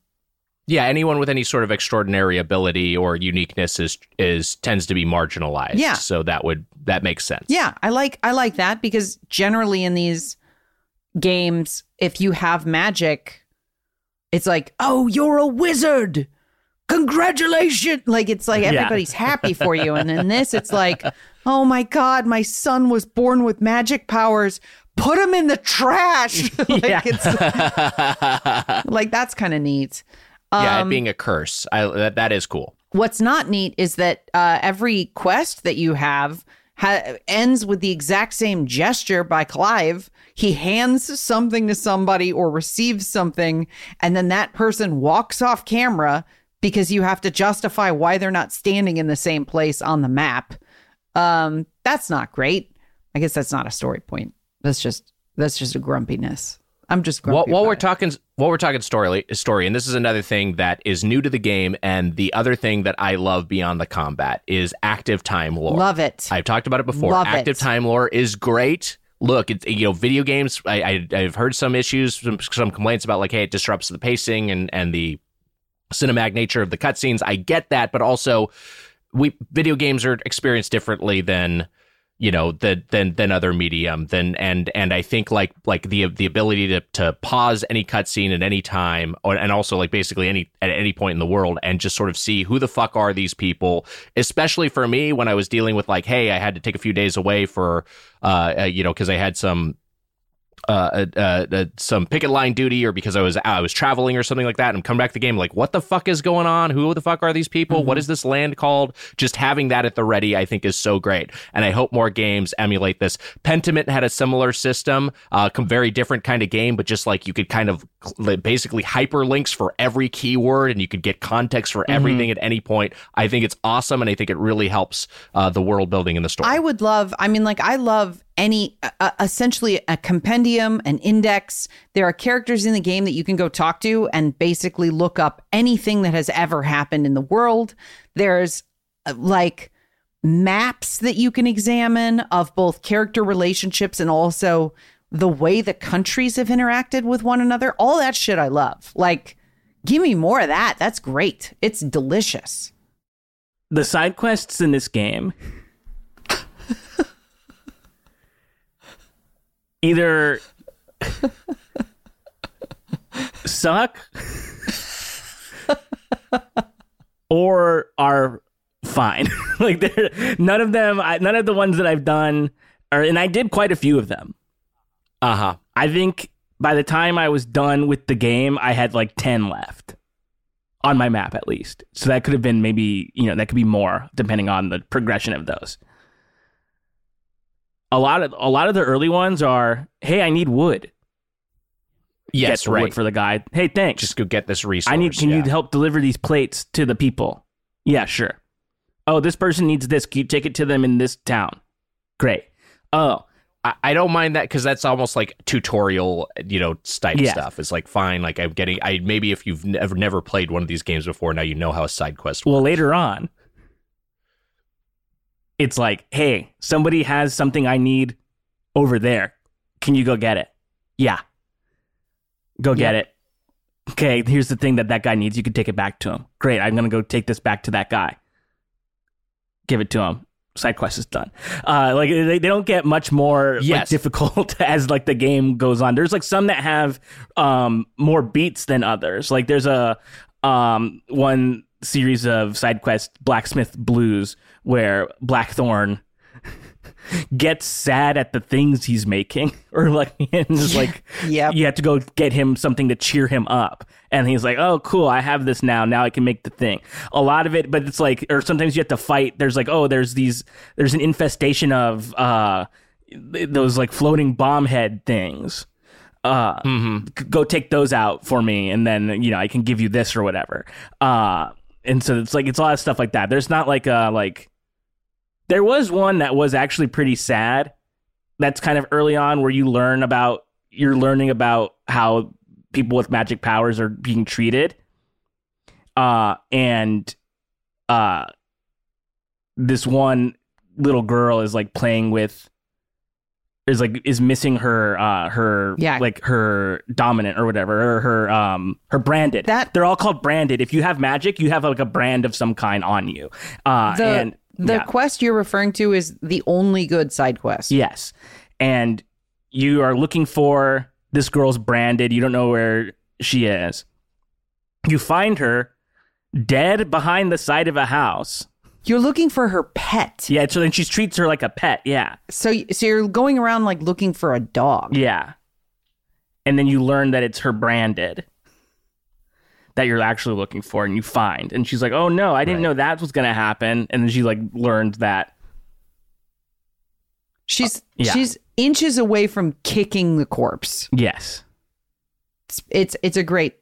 Yeah, anyone with any sort of extraordinary ability or uniqueness is is tends to be marginalized. Yeah. So that would that makes sense. Yeah, I like I like that because generally in these games, if you have magic, it's like, oh, you're a wizard. Congratulations. Like it's like Yeah. everybody's happy for you. And in this, it's like, oh my God, my son was born with magic powers. Put him in the trash. like Yeah. it's like that's kind of neat. Yeah, Um, it being a curse. I that, that is cool. What's not neat is that uh, every quest that you have ha- ends with the exact same gesture by Clive. He hands something to somebody or receives something, and then that person walks off camera because you have to justify why they're not standing in the same place on the map. Um, that's not great. I guess that's not a story point. That's just that's just a grumpiness. I'm just grumpy. While, while we're it. talking, while we're talking story, story, and this is another thing that is new to the game, and the other thing that I love beyond the combat is active time lore. love it. I've talked about it before. Love Active it. time lore is great. Look, it's you know, video games. I, I I've heard some issues, some, some complaints about like, hey, it disrupts the pacing and and the cinematic nature of the cutscenes. I get that, but also, we video games are experienced differently than you know than than than other medium than and and I think like like the the ability to to pause any cutscene at any time or and also like basically any at any point in the world and just sort of see who the fuck are these people especially for me when I was dealing with like hey I had to take a few days away for uh, uh you know because I had some uh, uh, uh, some picket line duty or because I was I was traveling or something like that and I'm coming back to the game like what the fuck is going on? Who the fuck are these people? What is this land called? Just having that at the ready I think is so great. And I hope more games emulate this. Pentiment had a similar system uh very different kind of game but just like you could kind of basically hyperlinks for every keyword and you could get context for everything at any point. I think it's awesome and I think it really helps uh, the world building in the story. I would love, I mean, like, I love any, uh, essentially, a compendium, an index. There are characters in the game that you can go talk to and basically look up anything that has ever happened in the world. There's uh, like maps that you can examine of both character relationships and also the way the countries have interacted with one another. All that shit I love. Like, give me more of that. That's great. It's delicious. The side quests in this game either suck or are fine. like they're none of them I, none of the ones that I've done are and I did quite a few of them. uh-huh I think by the time I was done with the game, I had like 10 left on my map at least. So that could have been maybe, you know, that could be more depending on the progression of those. A lot of a lot of the early ones are, "Hey, I need wood." yes Get the right wood for the guy. "Hey, thanks. just go get this resource I need can yeah. you help deliver these plates to the people?" Yeah, sure. Oh, this person needs this. Can you take it to them in this town? Great. Oh, I, I don't mind that because that's almost like tutorial, you know, type Yeah. stuff. It's like fine, like I'm getting. I maybe if you've never never played one of these games before, now you know how a side quest. Well, later on, it's like, hey, somebody has something I need over there. Can you go get it? Yeah. Go get it. Okay, here's the thing that that guy needs. You can take it back to him. Great. I'm going to go take this back to that guy. Give it to him. Side quest is done. Uh, like they, they don't get much more like, difficult as like the game goes on. There's like some that have um more beats than others. Like there's a um, one series of side quest Blacksmith Blues where Blackthorn gets sad at the things he's making, or like, and is like, Yep. you have to go get him something to cheer him up. And he's like, oh, cool, I have this now. Now I can make the thing. A lot of it, but it's like, or sometimes you have to fight. There's like, oh, there's these, there's an infestation of uh, those like floating bomb head things. Uh, c- go take those out for me, and then you know I can give you this or whatever. Uh, and so it's like it's a lot of stuff like that. There's not like a like there was one that was actually pretty sad. That's kind of early on where you learn about you're learning about how people with magic powers are being treated. Uh and uh this one little girl is like playing with is like is missing her uh her Yeah. like her dominant or whatever or her um her branded That- they're all called branded if you have magic you have like a brand of some kind on you uh The and the yeah. quest you're referring to is the only good side quest. Yes. And you are looking for this girl's branded. You don't know where she is. You find her dead behind the side of a house. You're looking for her pet. Yeah, so then she treats her like a pet. Yeah. So so you're going around like looking for a dog. Yeah. And then you learn that it's her branded that you're actually looking for and you find. And she's like, "Oh no, I didn't Right. know that was going to happen." And then she like learned that She's yeah. she's inches away from kicking the corpse. yes. It's it's, it's a great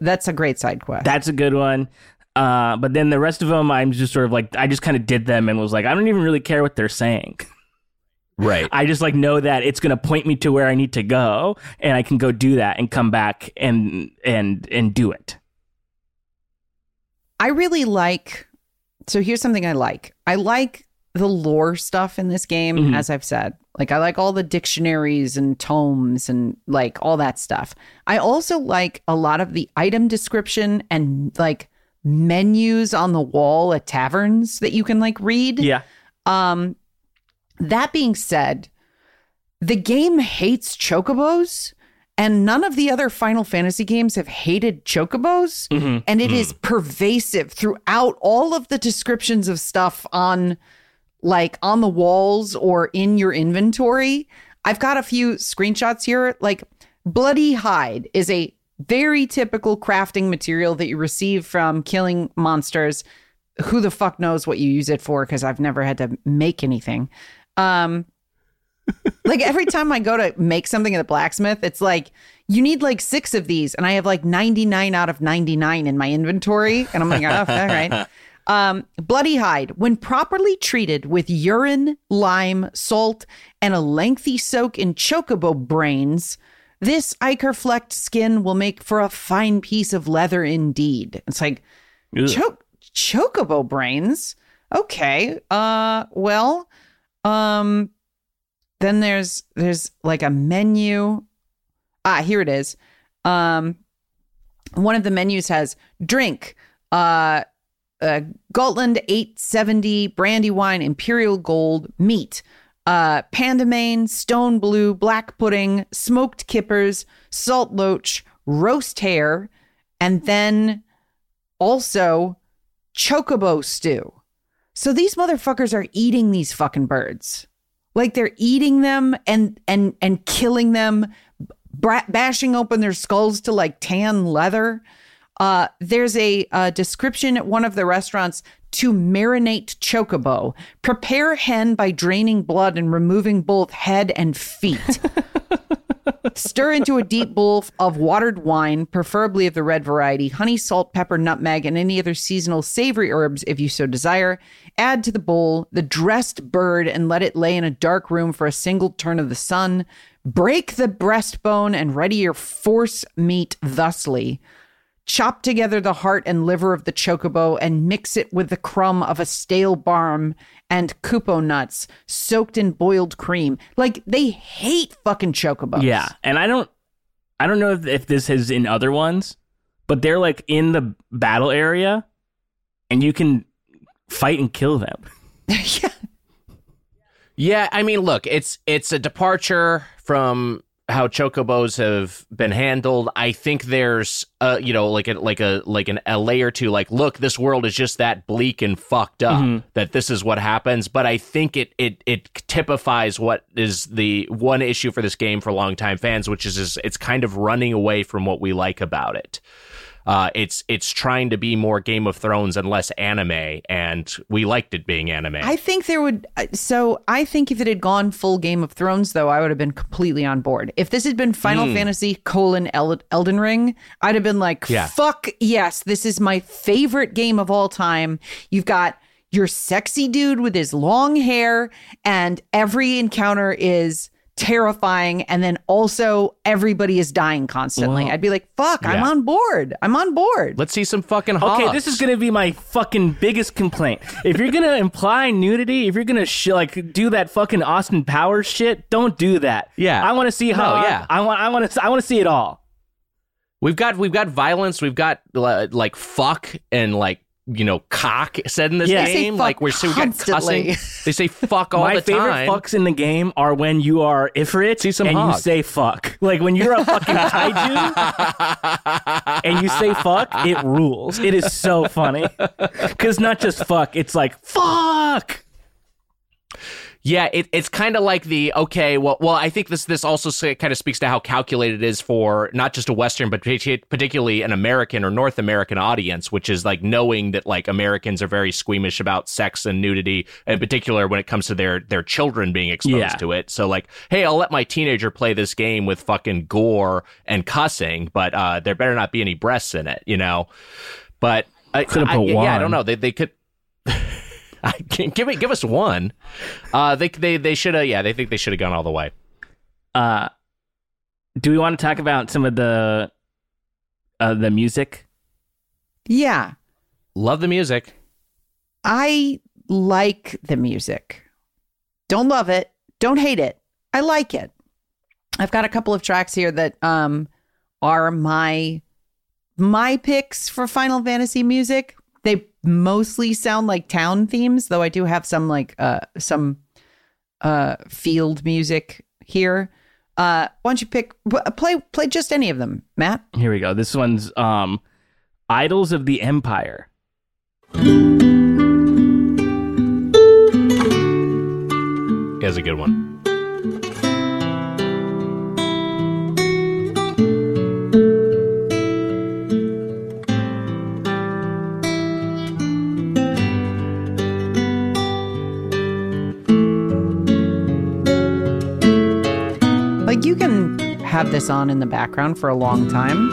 that's a great side quest. That's a good one. Uh, but then the rest of them, I'm just sort of like, I just kind of did them and was like, I don't even really care what they're saying. Right. I just like know that it's going to point me to where I need to go, and I can go do that and come back and and and do it. I really like. So here's something I like. I like the lore stuff in this game, Mhm. as I've said. Like I like all the dictionaries and tomes and like all that stuff. I also like a lot of the item description and like menus on the wall at taverns that you can like read. Yeah, Um, that being said, the game hates chocobos, and none of the other Final Fantasy games have hated chocobos. Mhm. And it is pervasive throughout all of the descriptions of stuff on like on the walls or in your inventory. I've got a few screenshots here. Like bloody hide is a very typical crafting material that you receive from killing monsters. Who the fuck knows what you use it for? Because I've never had to make anything. Um, like every time I go to make something at the blacksmith, it's like you need like six of these, and I have like 99 out of 99 in my inventory. And I'm like, oh, all right. Um, bloody hide, when properly treated with urine, lime, salt, and a lengthy soak in chocobo brains, this Iker skin will make for a fine piece of leather indeed. It's like. Cho- chocobo brains. Okay. Uh well, um then there's there's like a menu. Ah, here it is. Um one of the menus has drink, uh uh Gotland 870 brandy wine imperial gold meat uh pandamane stone blue black pudding smoked kippers salt loach roast hare and then also chocobo stew. So these motherfuckers are eating these fucking birds. Like they're eating them and and and killing them, bashing open their skulls to like tan leather. Uh, there's a, uh description at one of the restaurants to marinate chocobo. Prepare hen by draining blood and removing both head and feet. Stir into a deep bowl of watered wine, preferably of the red variety, honey, salt, pepper, nutmeg, and any other seasonal savory herbs if you so desire. Add to the bowl the dressed bird and let it lay in a dark room for a single turn of the sun. Break the breastbone and ready your force meat thusly. Chop together the heart and liver of the chocobo and mix it with the crumb of a stale barm and kupo nuts soaked in boiled cream. Like they hate fucking chocobos. yeah. And I don't, I don't know if, if this is in other ones, but they're like in the battle area, and you can fight and kill them. yeah. Yeah, I mean, look, it's it's a departure from how chocobos have been handled. I think there's uh you know like a like a like an a layer to like look this world is just that bleak and fucked up Mm-hmm. that this is what happens. But I think it it it typifies what is the one issue for this game for longtime fans, which is, is it's kind of running away from what we like about it. Uh, it's it's trying to be more Game of Thrones and less anime, and we liked it being anime. I think there would. uh, So I think if it had gone full Game of Thrones, though, I would have been completely on board. If this had been Final Fantasy colon El- Elden Ring, I'd have been like, Yeah. "Fuck yes, this is my favorite game of all time." You've got your sexy dude with his long hair, and every encounter is terrifying and then also everybody is dying constantly i'd be like fuck i'm on board i'm on board Let's see some fucking Okay, this is gonna be my fucking biggest complaint. If you're gonna imply nudity, if you're gonna sh- like do that fucking Austin Powers shit, don't do that. Yeah. I want to see how. yeah. I want. I want to. I want to see it all. We've got we've got violence. We've got uh, like fuck and like you know cock said in this Yeah. Game. Like we're so we constantly. cussing. They say fuck all my the time. My favorite fucks in the game are when you are Ifrit See some and you say fuck. Like when you're a fucking kaiju and you say fuck, it rules. It is so funny because not just fuck, it's like fuck. Yeah, it, it's kind of like the okay. Well, well, I think this this also kind of speaks to how calculated it is for not just a Western, but particularly an American or North American audience, which is like knowing that like Americans are very squeamish about sex and nudity, in particular when it comes to their their children being exposed Yeah. to it. So like, hey, I'll let my teenager play this game with fucking gore and cussing, but uh, there better not be any breasts in it, you know. But I, I- yeah, I don't know. They they could. I can't give me give us one. Uh, they they they should have. Yeah, they think they should have gone all the way. Uh, do we want to talk about some of the uh, the music? yeah Love the music. I like the music. Don't love it. Don't hate it. I like it. I've got a couple of tracks here that um are my my picks for Final Fantasy music. They mostly sound like town themes, though I do have some like uh some uh field music here. Uh why don't you pick play play just any of them, Matt? Here we go. This one's um, Idols of the Empire. Is a good one. Like you can have this on in the background for a long time.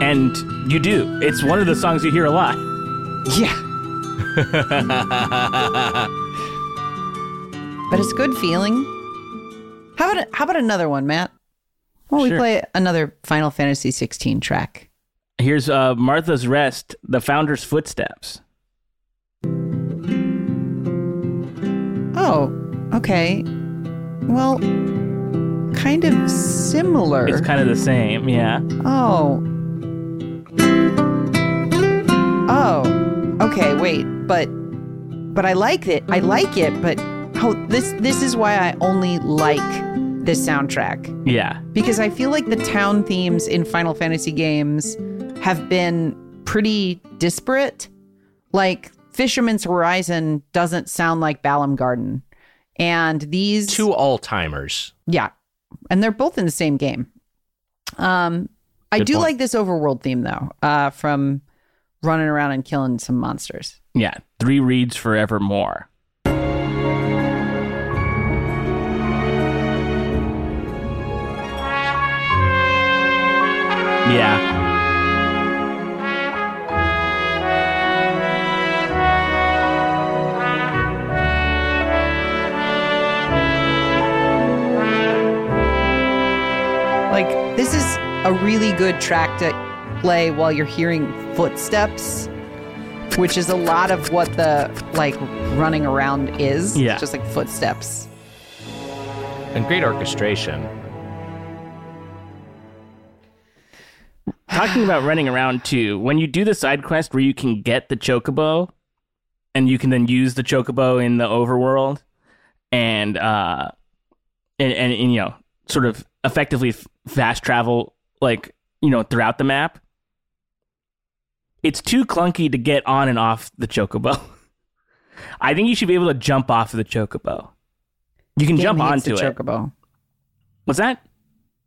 And you do. It's one of the songs you hear a lot. Yeah. but it's good feeling. How about how about another one, Matt? Well, we Sure. play another Final Fantasy 16 track. Here's uh, Martha's Rest, the founder's footsteps. Oh, okay. Well, kind of similar. It's kind of the same, yeah. oh. Oh. Okay, wait. But but I like it. I like it, but oh, this this is why I only like this soundtrack. Yeah. because I feel like the town themes in Final Fantasy games have been pretty disparate. Like Fisherman's Horizon doesn't sound like Balamb Garden. And these Two all timers. yeah. And they're both in the same game. Um I Good do point. like this overworld theme though, uh from running around and killing some monsters. Yeah. Three reads forevermore. Yeah. A really good track to play while you're hearing footsteps, which is a lot of what the like running around is. Yeah. It's just like footsteps. And great orchestration. Talking about running around too, when you do the side quest where you can get the chocobo and you can then use the chocobo in the overworld and uh and, and, and you know sort of effectively f- fast travel, like you know, throughout the map. It's too clunky to get on and off the chocobo. I think you should be able to jump off of the chocobo. You can Game jump onto the it. chocobo. What's that?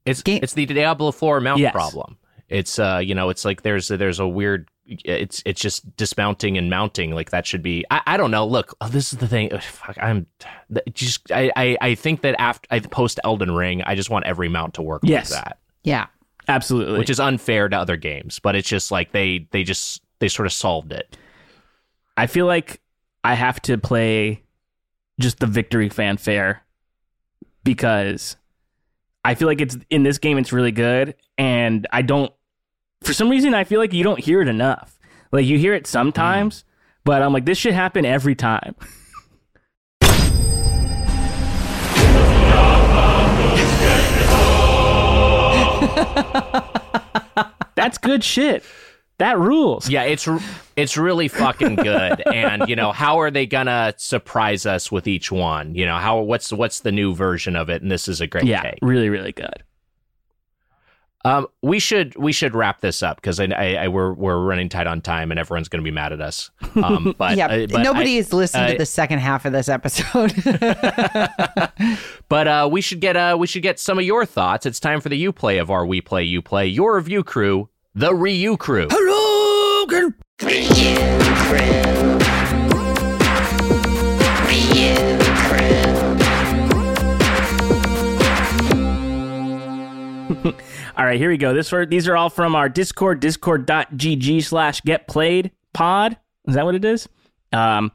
It's Game- it's the Diablo Four mount Yes. problem. It's uh you know it's like there's there's a weird it's it's just dismounting and mounting like that should be I, I don't know look oh, this is the thing Ugh, fuck, I'm just I, I I think that after I post Elden Ring I just want every mount to work Yes. like that Yeah. Absolutely. which is unfair to other games but it's just like they they just they sort of solved it I feel like I have to play just the victory fanfare because I feel like it's in this game it's really good and I don't for some reason I feel like you don't hear it enough. Like you hear it sometimes, mm. but I'm like this should happen every time. That's good shit. That rules. yeah it's it's really fucking good and you know how are they gonna surprise us with each one you know how what's what's the new version of it and this is a great Yeah, take really, really good. Um, we should we should wrap this up because I, I, I we're we're running tight on time and everyone's going to be mad at us. Um, but yeah. uh, but nobody I- has listened uh, to the second half of this episode. but uh, we should get uh we should get some of your thoughts. It's time for the you play of our we play you play your review crew, the Ryu crew. Hello, can All right, here we go. This are, these are all from our Discord, discord.gg slash get played pod. Is that what it is? Um,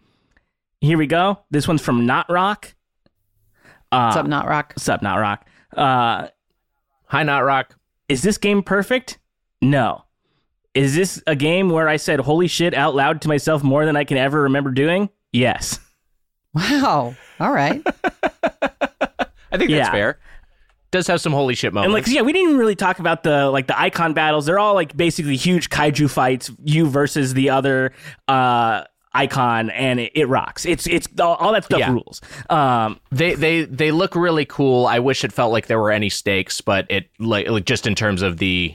here we go. This one's from Not Rock. Uh, What's up, Not Rock? What's up, Not Rock? Uh, Hi, Not Rock. is this game perfect? No. Is this a game where I said holy shit out loud to myself more than I can ever remember doing? Yes. Wow. All right. I think Yeah. that's fair. Does have some holy shit moments. And like, yeah, we didn't even really talk about the like the Eikon battles. They're all like basically huge kaiju fights, you versus the other uh Eikon, and it, it rocks. It's it's all, all that stuff Yeah. rules. Um, they they they look really cool. I wish it felt like there were any stakes, but it like, like just in terms of the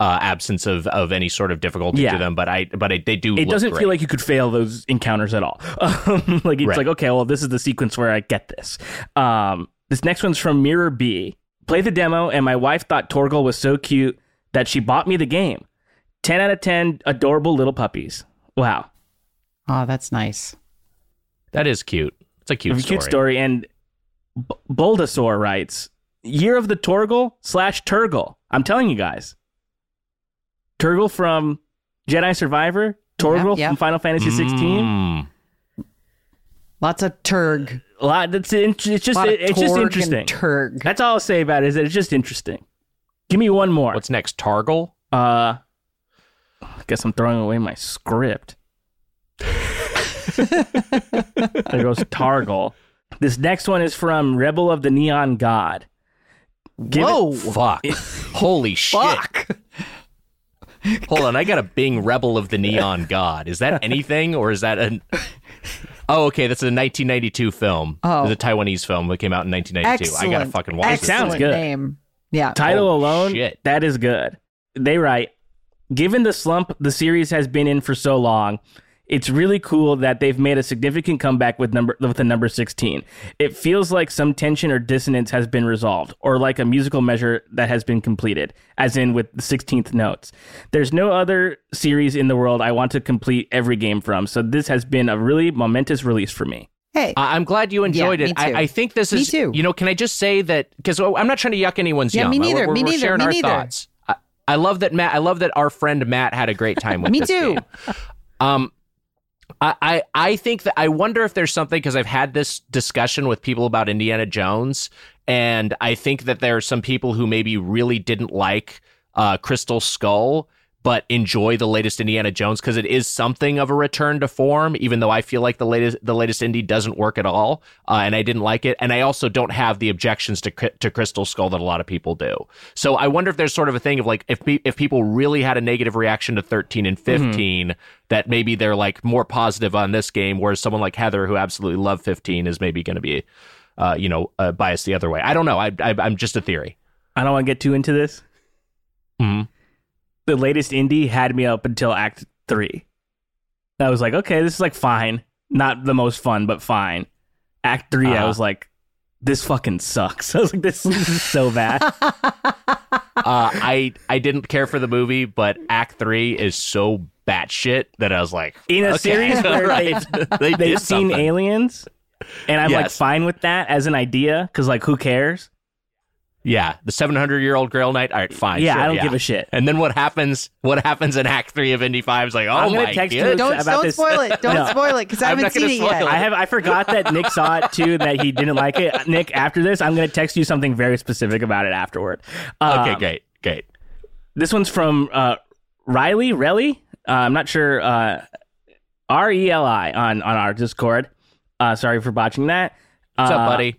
uh, absence of, of any sort of difficulty Yeah. to them. But I but I, they do. it doesn't great. feel like you could fail those encounters at all. Um, like it's Right. like okay, well, this is the sequence where I get this. Um, this next one's from Mirror B. Play the demo, and my wife thought Torgal was so cute that she bought me the game. Ten out of ten, adorable little puppies. Wow, Oh, that's nice. that is cute. It's a cute a story. cute story. And B- Buldasaur writes, "Year of the Torgal slash Turgle." I'm telling you guys, Turgle from Jedi Survivor, Torgal yeah. from Final Fantasy 16. Mm. Lots of turg. A lot. That's it's just lot of it's just interesting. turg. That's all I'll say about it. Is that it's just interesting. Give me one more. What's next? Targle. uh? I guess I'm throwing away my script. there goes Targle. This next one is from Rebel of the Neon God. Give it- Whoa. Fuck. Holy shit. Fuck. Hold on, I got a Bing Rebel of the Neon God. Is that anything, or is that an? Oh, okay. That's a 1992 film. Oh. it's a Taiwanese film that came out in 1992. Excellent. I gotta fucking watch this. sounds good. Name. Yeah. Title Oh, alone, shit. that is good. They write, given the slump the series has been in for so long, it's really cool that they've made a significant comeback with number with the number 16. It feels like some tension or dissonance has been resolved, or like a musical measure that has been completed, as in with the 16th notes. There's no other series in the world I want to complete every game from, so this has been a really momentous release for me. Hey. I- I'm glad you enjoyed Yeah, it. I, I think this is, Me is, too. you know, can I just say that because I'm not trying to yuck anyone's Yeah, yum. me neither, We're, me we're neither, sharing me our neither. thoughts. I, I love that Matt. I love that our friend Matt had a great time with Me this too. game. Um, I, I think that I wonder if there's something because I've had this discussion with people about Indiana Jones, and I think that there are some people who maybe really didn't like uh, Crystal Skull, but enjoy the latest Indiana Jones because it is something of a return to form. Even though I feel like the latest the latest Indy doesn't work at all, uh, and I didn't like it, and I also don't have the objections to to Crystal Skull that a lot of people do. So I wonder if there's sort of a thing of like if pe- if people really had a negative reaction to 13 and 15, that maybe they're like more positive on this game, whereas someone like Heather who absolutely loved 15 is maybe going to be uh, you know, uh, biased the other way. I don't know. I, I I'm just a theory. I don't want to get too into this. Mhm. The latest Indy had me up until Act Three. I was like, okay, this is like fine, not the most fun, but fine. Act 3 I Uh-huh. was like, this fucking sucks. I was like, this, this is so bad. Uh, I I didn't care for the movie, but Act Three is so batshit that I was like, In a okay, series where right. they They've seen aliens, and I'm like fine with that as an idea because like who cares? Yeah, the 700 year old Grail Knight. All right, fine. yeah, sure, I don't give a shit. And then what happens? What happens in Act Three of Indy Five is like, oh I'm gonna my text you god. Don't about don't this- spoil it. Don't No. spoil it because I haven't seen it yet. spoil I have I forgot that Nick saw it too that he didn't like it. Nick, after this, I'm gonna text you something very specific about it afterward. Okay, Um, great, great. This one's from uh, Riley Relly. Uh, I'm not sure. Uh, R E L I on on our Discord. Uh, sorry for botching that. What's Uh, up, buddy?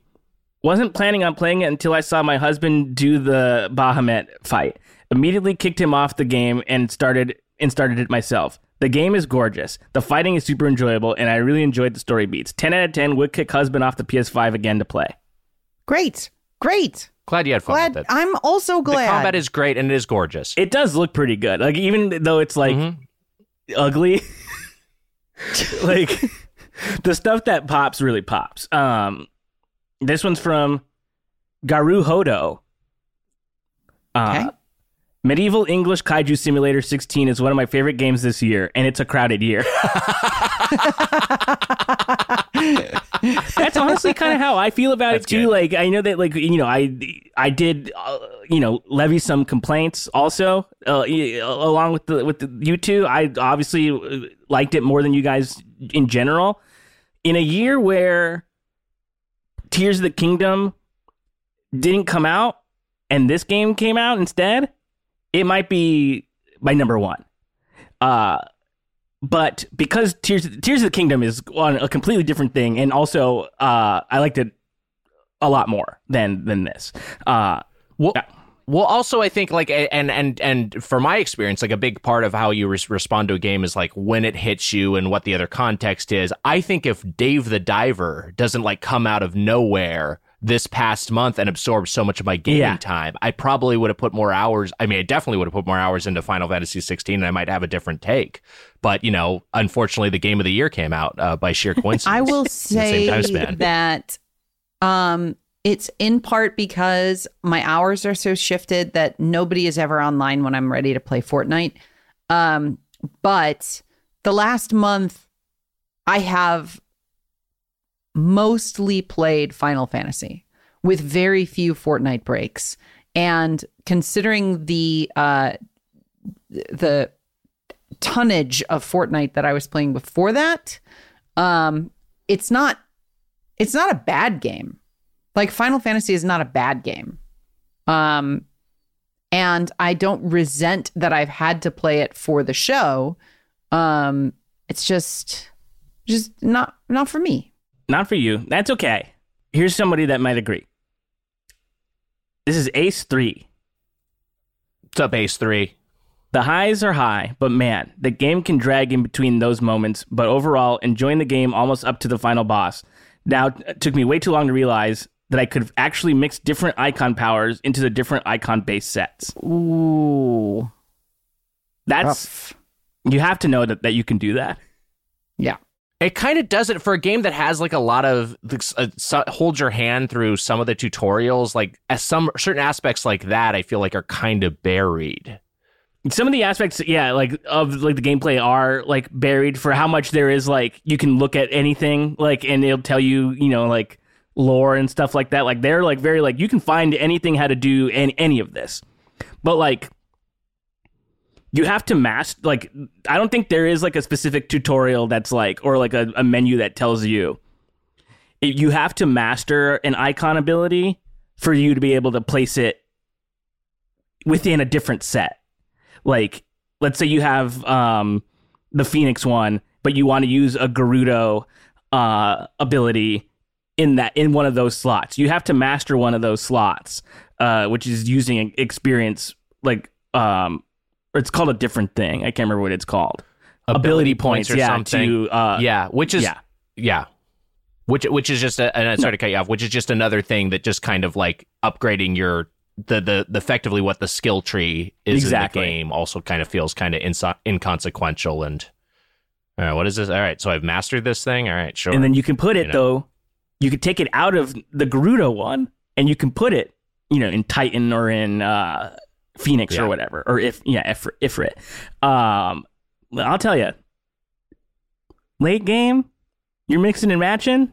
Wasn't planning on playing it until I saw my husband do the Bahamut fight. Immediately kicked him off the game and started and started it myself. The game is gorgeous. The fighting is super enjoyable, and I really enjoyed the story beats. Ten out of ten. Would kick husband off the PS5 again to play. Great, great. Glad you had fun Glad. with it. I'm also glad. The glad. combat is great and it is gorgeous. It does look pretty good. Like even though it's like Mhm. ugly, like the stuff that pops really pops. Um, this one's from Garu Hodo. Uh, Okay. Medieval English Kaiju Simulator 16 is one of my favorite games this year, and it's a crowded year. That's honestly kind of how I feel about That's it too. good. Like I know that, like you know, I I did, uh, you know, levy some complaints also, uh, along with the with the, you two. I obviously uh, liked it more than you guys in general. In a year where Tears of the Kingdom didn't come out and this game came out instead, it might be my number one. Uh, but because Tears Tears of the Kingdom is on a completely different thing, and also uh, I liked it a lot more than than this. Uh, Well, Yeah. Well, also I think like and and and for my experience, like a big part of how you res- respond to a game is like when it hits you and what the other context is. I think if Dave the Diver doesn't like come out of nowhere this past month and absorb so much of my gaming Yeah. time, I probably would have put more hours. I mean, I definitely would have put more hours into Final Fantasy 16, and I might have a different take. But you know, unfortunately, the game of the year came out uh, by sheer coincidence. I will say same time span. that um it's in part because my hours are so shifted that nobody is ever online when I'm ready to play Fortnite. Um but the last month I have mostly played Final Fantasy with very few Fortnite breaks. And considering the uh the tonnage of Fortnite that I was playing before that, um, it's not it's not a bad game. Like Final Fantasy is not a bad game. Um, and I don't resent that I've had to play it for the show. Um, it's just just not not for me. not for you. That's okay. Here's somebody that might agree. This is Ace Three. What's up, Ace Three? The highs are high, but man, the game can drag in between those moments. But overall, enjoying the game almost up to the final boss. Now, it took me way too long to realize that I could actually mix different Eikon powers into the different Eikon based sets. Ooh. That's rough. you have to know that, that you can do that. Yeah. It kind of does it for a game that has like a lot of uh, so- hold your hand through some of the tutorials. Like as some certain aspects like that, I feel like are kind of buried. Some of the aspects, yeah, like of like the gameplay are like buried for how much there is. Like you can look at anything, like, and it'll tell you, you know, like lore and stuff like that. Like they're like very like you can find anything how to do any any of this, but like you have to master. Like I don't think there is like a specific tutorial that's like or like a, a menu that tells you. You have to master an Eikon ability for you to be able to place it within a different set like let's say you have um the phoenix one but you want to use a Garuda uh ability in that in one of those slots you have to master one of those slots uh which is using experience like um or it's called a different thing i can't remember what it's called ability, points, or yeah something. to uh yeah, which is yeah yeah. which which is just a, and I sorry to cut you off, which is just another thing that just kind of like upgrading your the the, the effectively what the skill tree is Exactly. in the game also kind of feels kind of inso- inconsequential and all right, what is this? All right, so I've mastered this thing. All right, sure. And then you can put it You know. though. You could take it out of the Garuda one, and you can put it, you know, in Titan or in uh, Phoenix Yeah. or whatever, or if yeah, if Ifrit. Um, I'll tell you, late game, you're mixing and matching.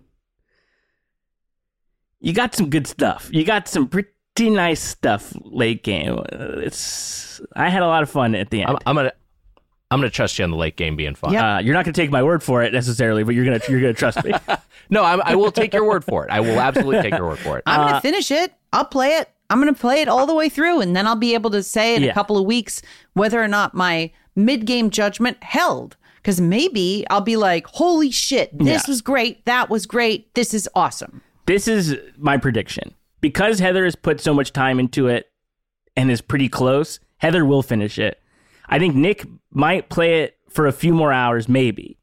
You got some good stuff. You got some pretty nice stuff late game. It's I had a lot of fun at the end. I'm, I'm gonna I'm gonna trust you on the late game being fun. Yep. uh, you're not gonna take my word for it necessarily, but you're gonna you're gonna trust me. No, I'm, I will take your word for it. I will absolutely take your word for it. I'm Uh, gonna finish it. I'll play it. I'm gonna play it all the way through, and then I'll be able to say in Yeah. a couple of weeks whether or not my mid game judgment held. Because maybe I'll be like, "Holy shit, this Yeah. was great. That was great. This is awesome." this is my prediction. Because Heather has put so much time into it and is pretty close, Heather will finish it. I think Nick might play it for a few more hours, maybe,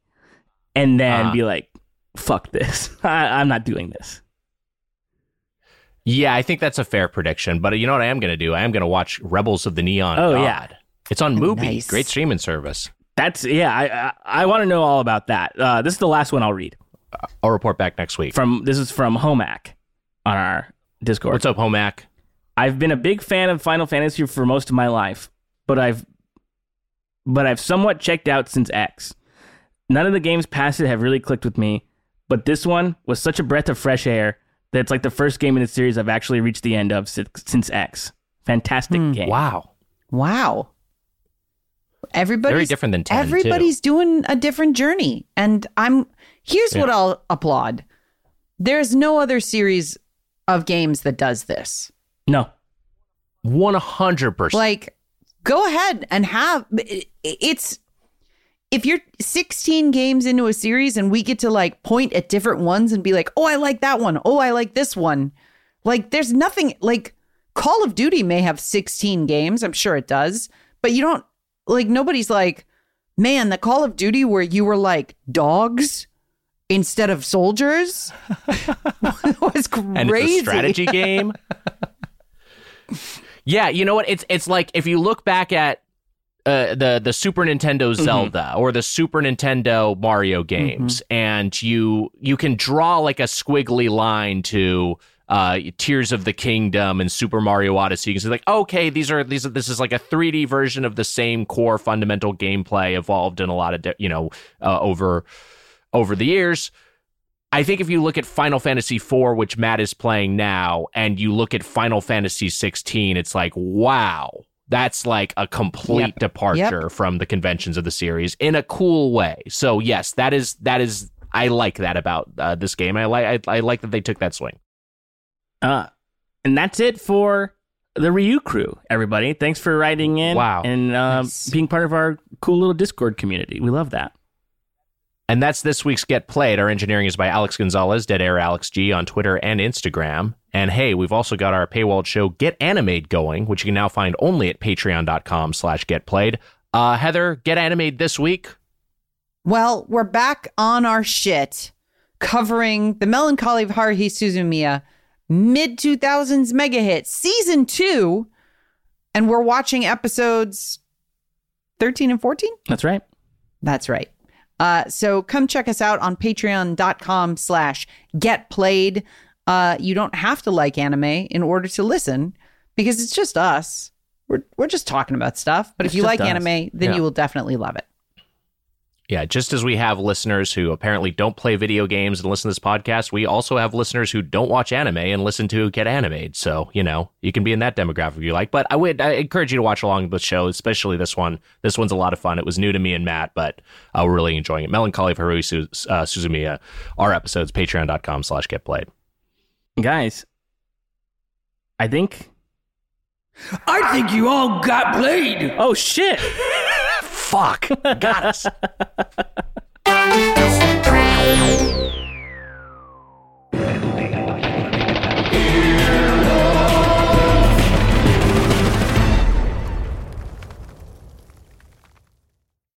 and then Uh. be like, fuck this. I, I'm not doing this. Yeah, I think that's a fair prediction. But you know what I am going to do? I am going to watch Rebels of the Neon Oh, God. yeah. It's on Mubi. Nice. Great streaming service. That's, yeah, I, I, I want to know all about that. Uh, this is the last one I'll read. I'll report back next week. From This is from Homac on our Discord. What's up, Homac? I've been a big fan of Final Fantasy for most of my life, but I've but I've somewhat checked out since X. None of the games past it have really clicked with me, but this one was such a breath of fresh air that it's like the first game in the series I've actually reached the end of since, since X. Fantastic hmm, game. Wow. Wow. Everybody's Very different than 10, too. Everybody's doing a different journey. And I'm here's what I'll applaud. There's no other series of games that does this. No. 100%. Like go ahead and have it's if you're 16 games into a series and we get to like point at different ones and be like, "Oh, I like that one. Oh, I like this one." Like there's nothing like Call of Duty may have 16 games, I'm sure it does, but you don't like nobody's like, "Man, the Call of Duty where you were like dogs instead of soldiers." was crazy. and it's a strategy game. yeah, you know what? It's it's like if you look back at uh, the the Super Nintendo Zelda or the Super Nintendo Mario games, and you you can draw like a squiggly line to uh, Tears of the Kingdom and Super Mario Odyssey. You can say like, okay, these are these are, this is like a 3D version of the same core fundamental gameplay evolved in a lot of di- you know uh, over over the years. I think if you look at Final Fantasy IV, which Matt is playing now, and you look at Final Fantasy 16, it's like, wow, that's like a complete Yep. departure from the conventions of the series in a cool way. So yes, that is that is I like that about uh, this game. I like I, I like that they took that swing. Uh, and that's it for the Ryu crew, everybody. Thanks for writing in Wow. and uh, Nice. being part of our cool little Discord community. We love that. And that's this week's Get Played. Our engineering is by Alex Gonzalez, Dead Air Alex G on Twitter and Instagram. And hey, we've also got our paywalled show Get Animated going, which you can now find only at patreon.com slash getplayed. Uh, Heather, Get Animated this week. Well, we're back on our shit covering the melancholy of Haruhi Suzumiya mid 2000s mega hit season 2 and we're watching episodes 13 and 14 That's right. that's right uh, so come check us out on patreon.com slash get played uh, you don't have to like anime in order to listen because it's just us we're, we're just talking about stuff but It's if you like us. anime then Yeah. you will definitely love it Yeah, just as we have listeners who apparently don't play video games and listen to this podcast, we also have listeners who don't watch anime and listen to Get Animated. So, you know, you can be in that demographic if you like. But I would I encourage you to watch along with the show, especially this one. This one's a lot of fun. It was new to me and Matt, but uh, we're really enjoying it. Melancholy of Haruhi Su- uh, Suzumiya, our episodes, patreon.com slash get played. Guys, I think. I think you all got played. Oh, shit. Fuck. Got us.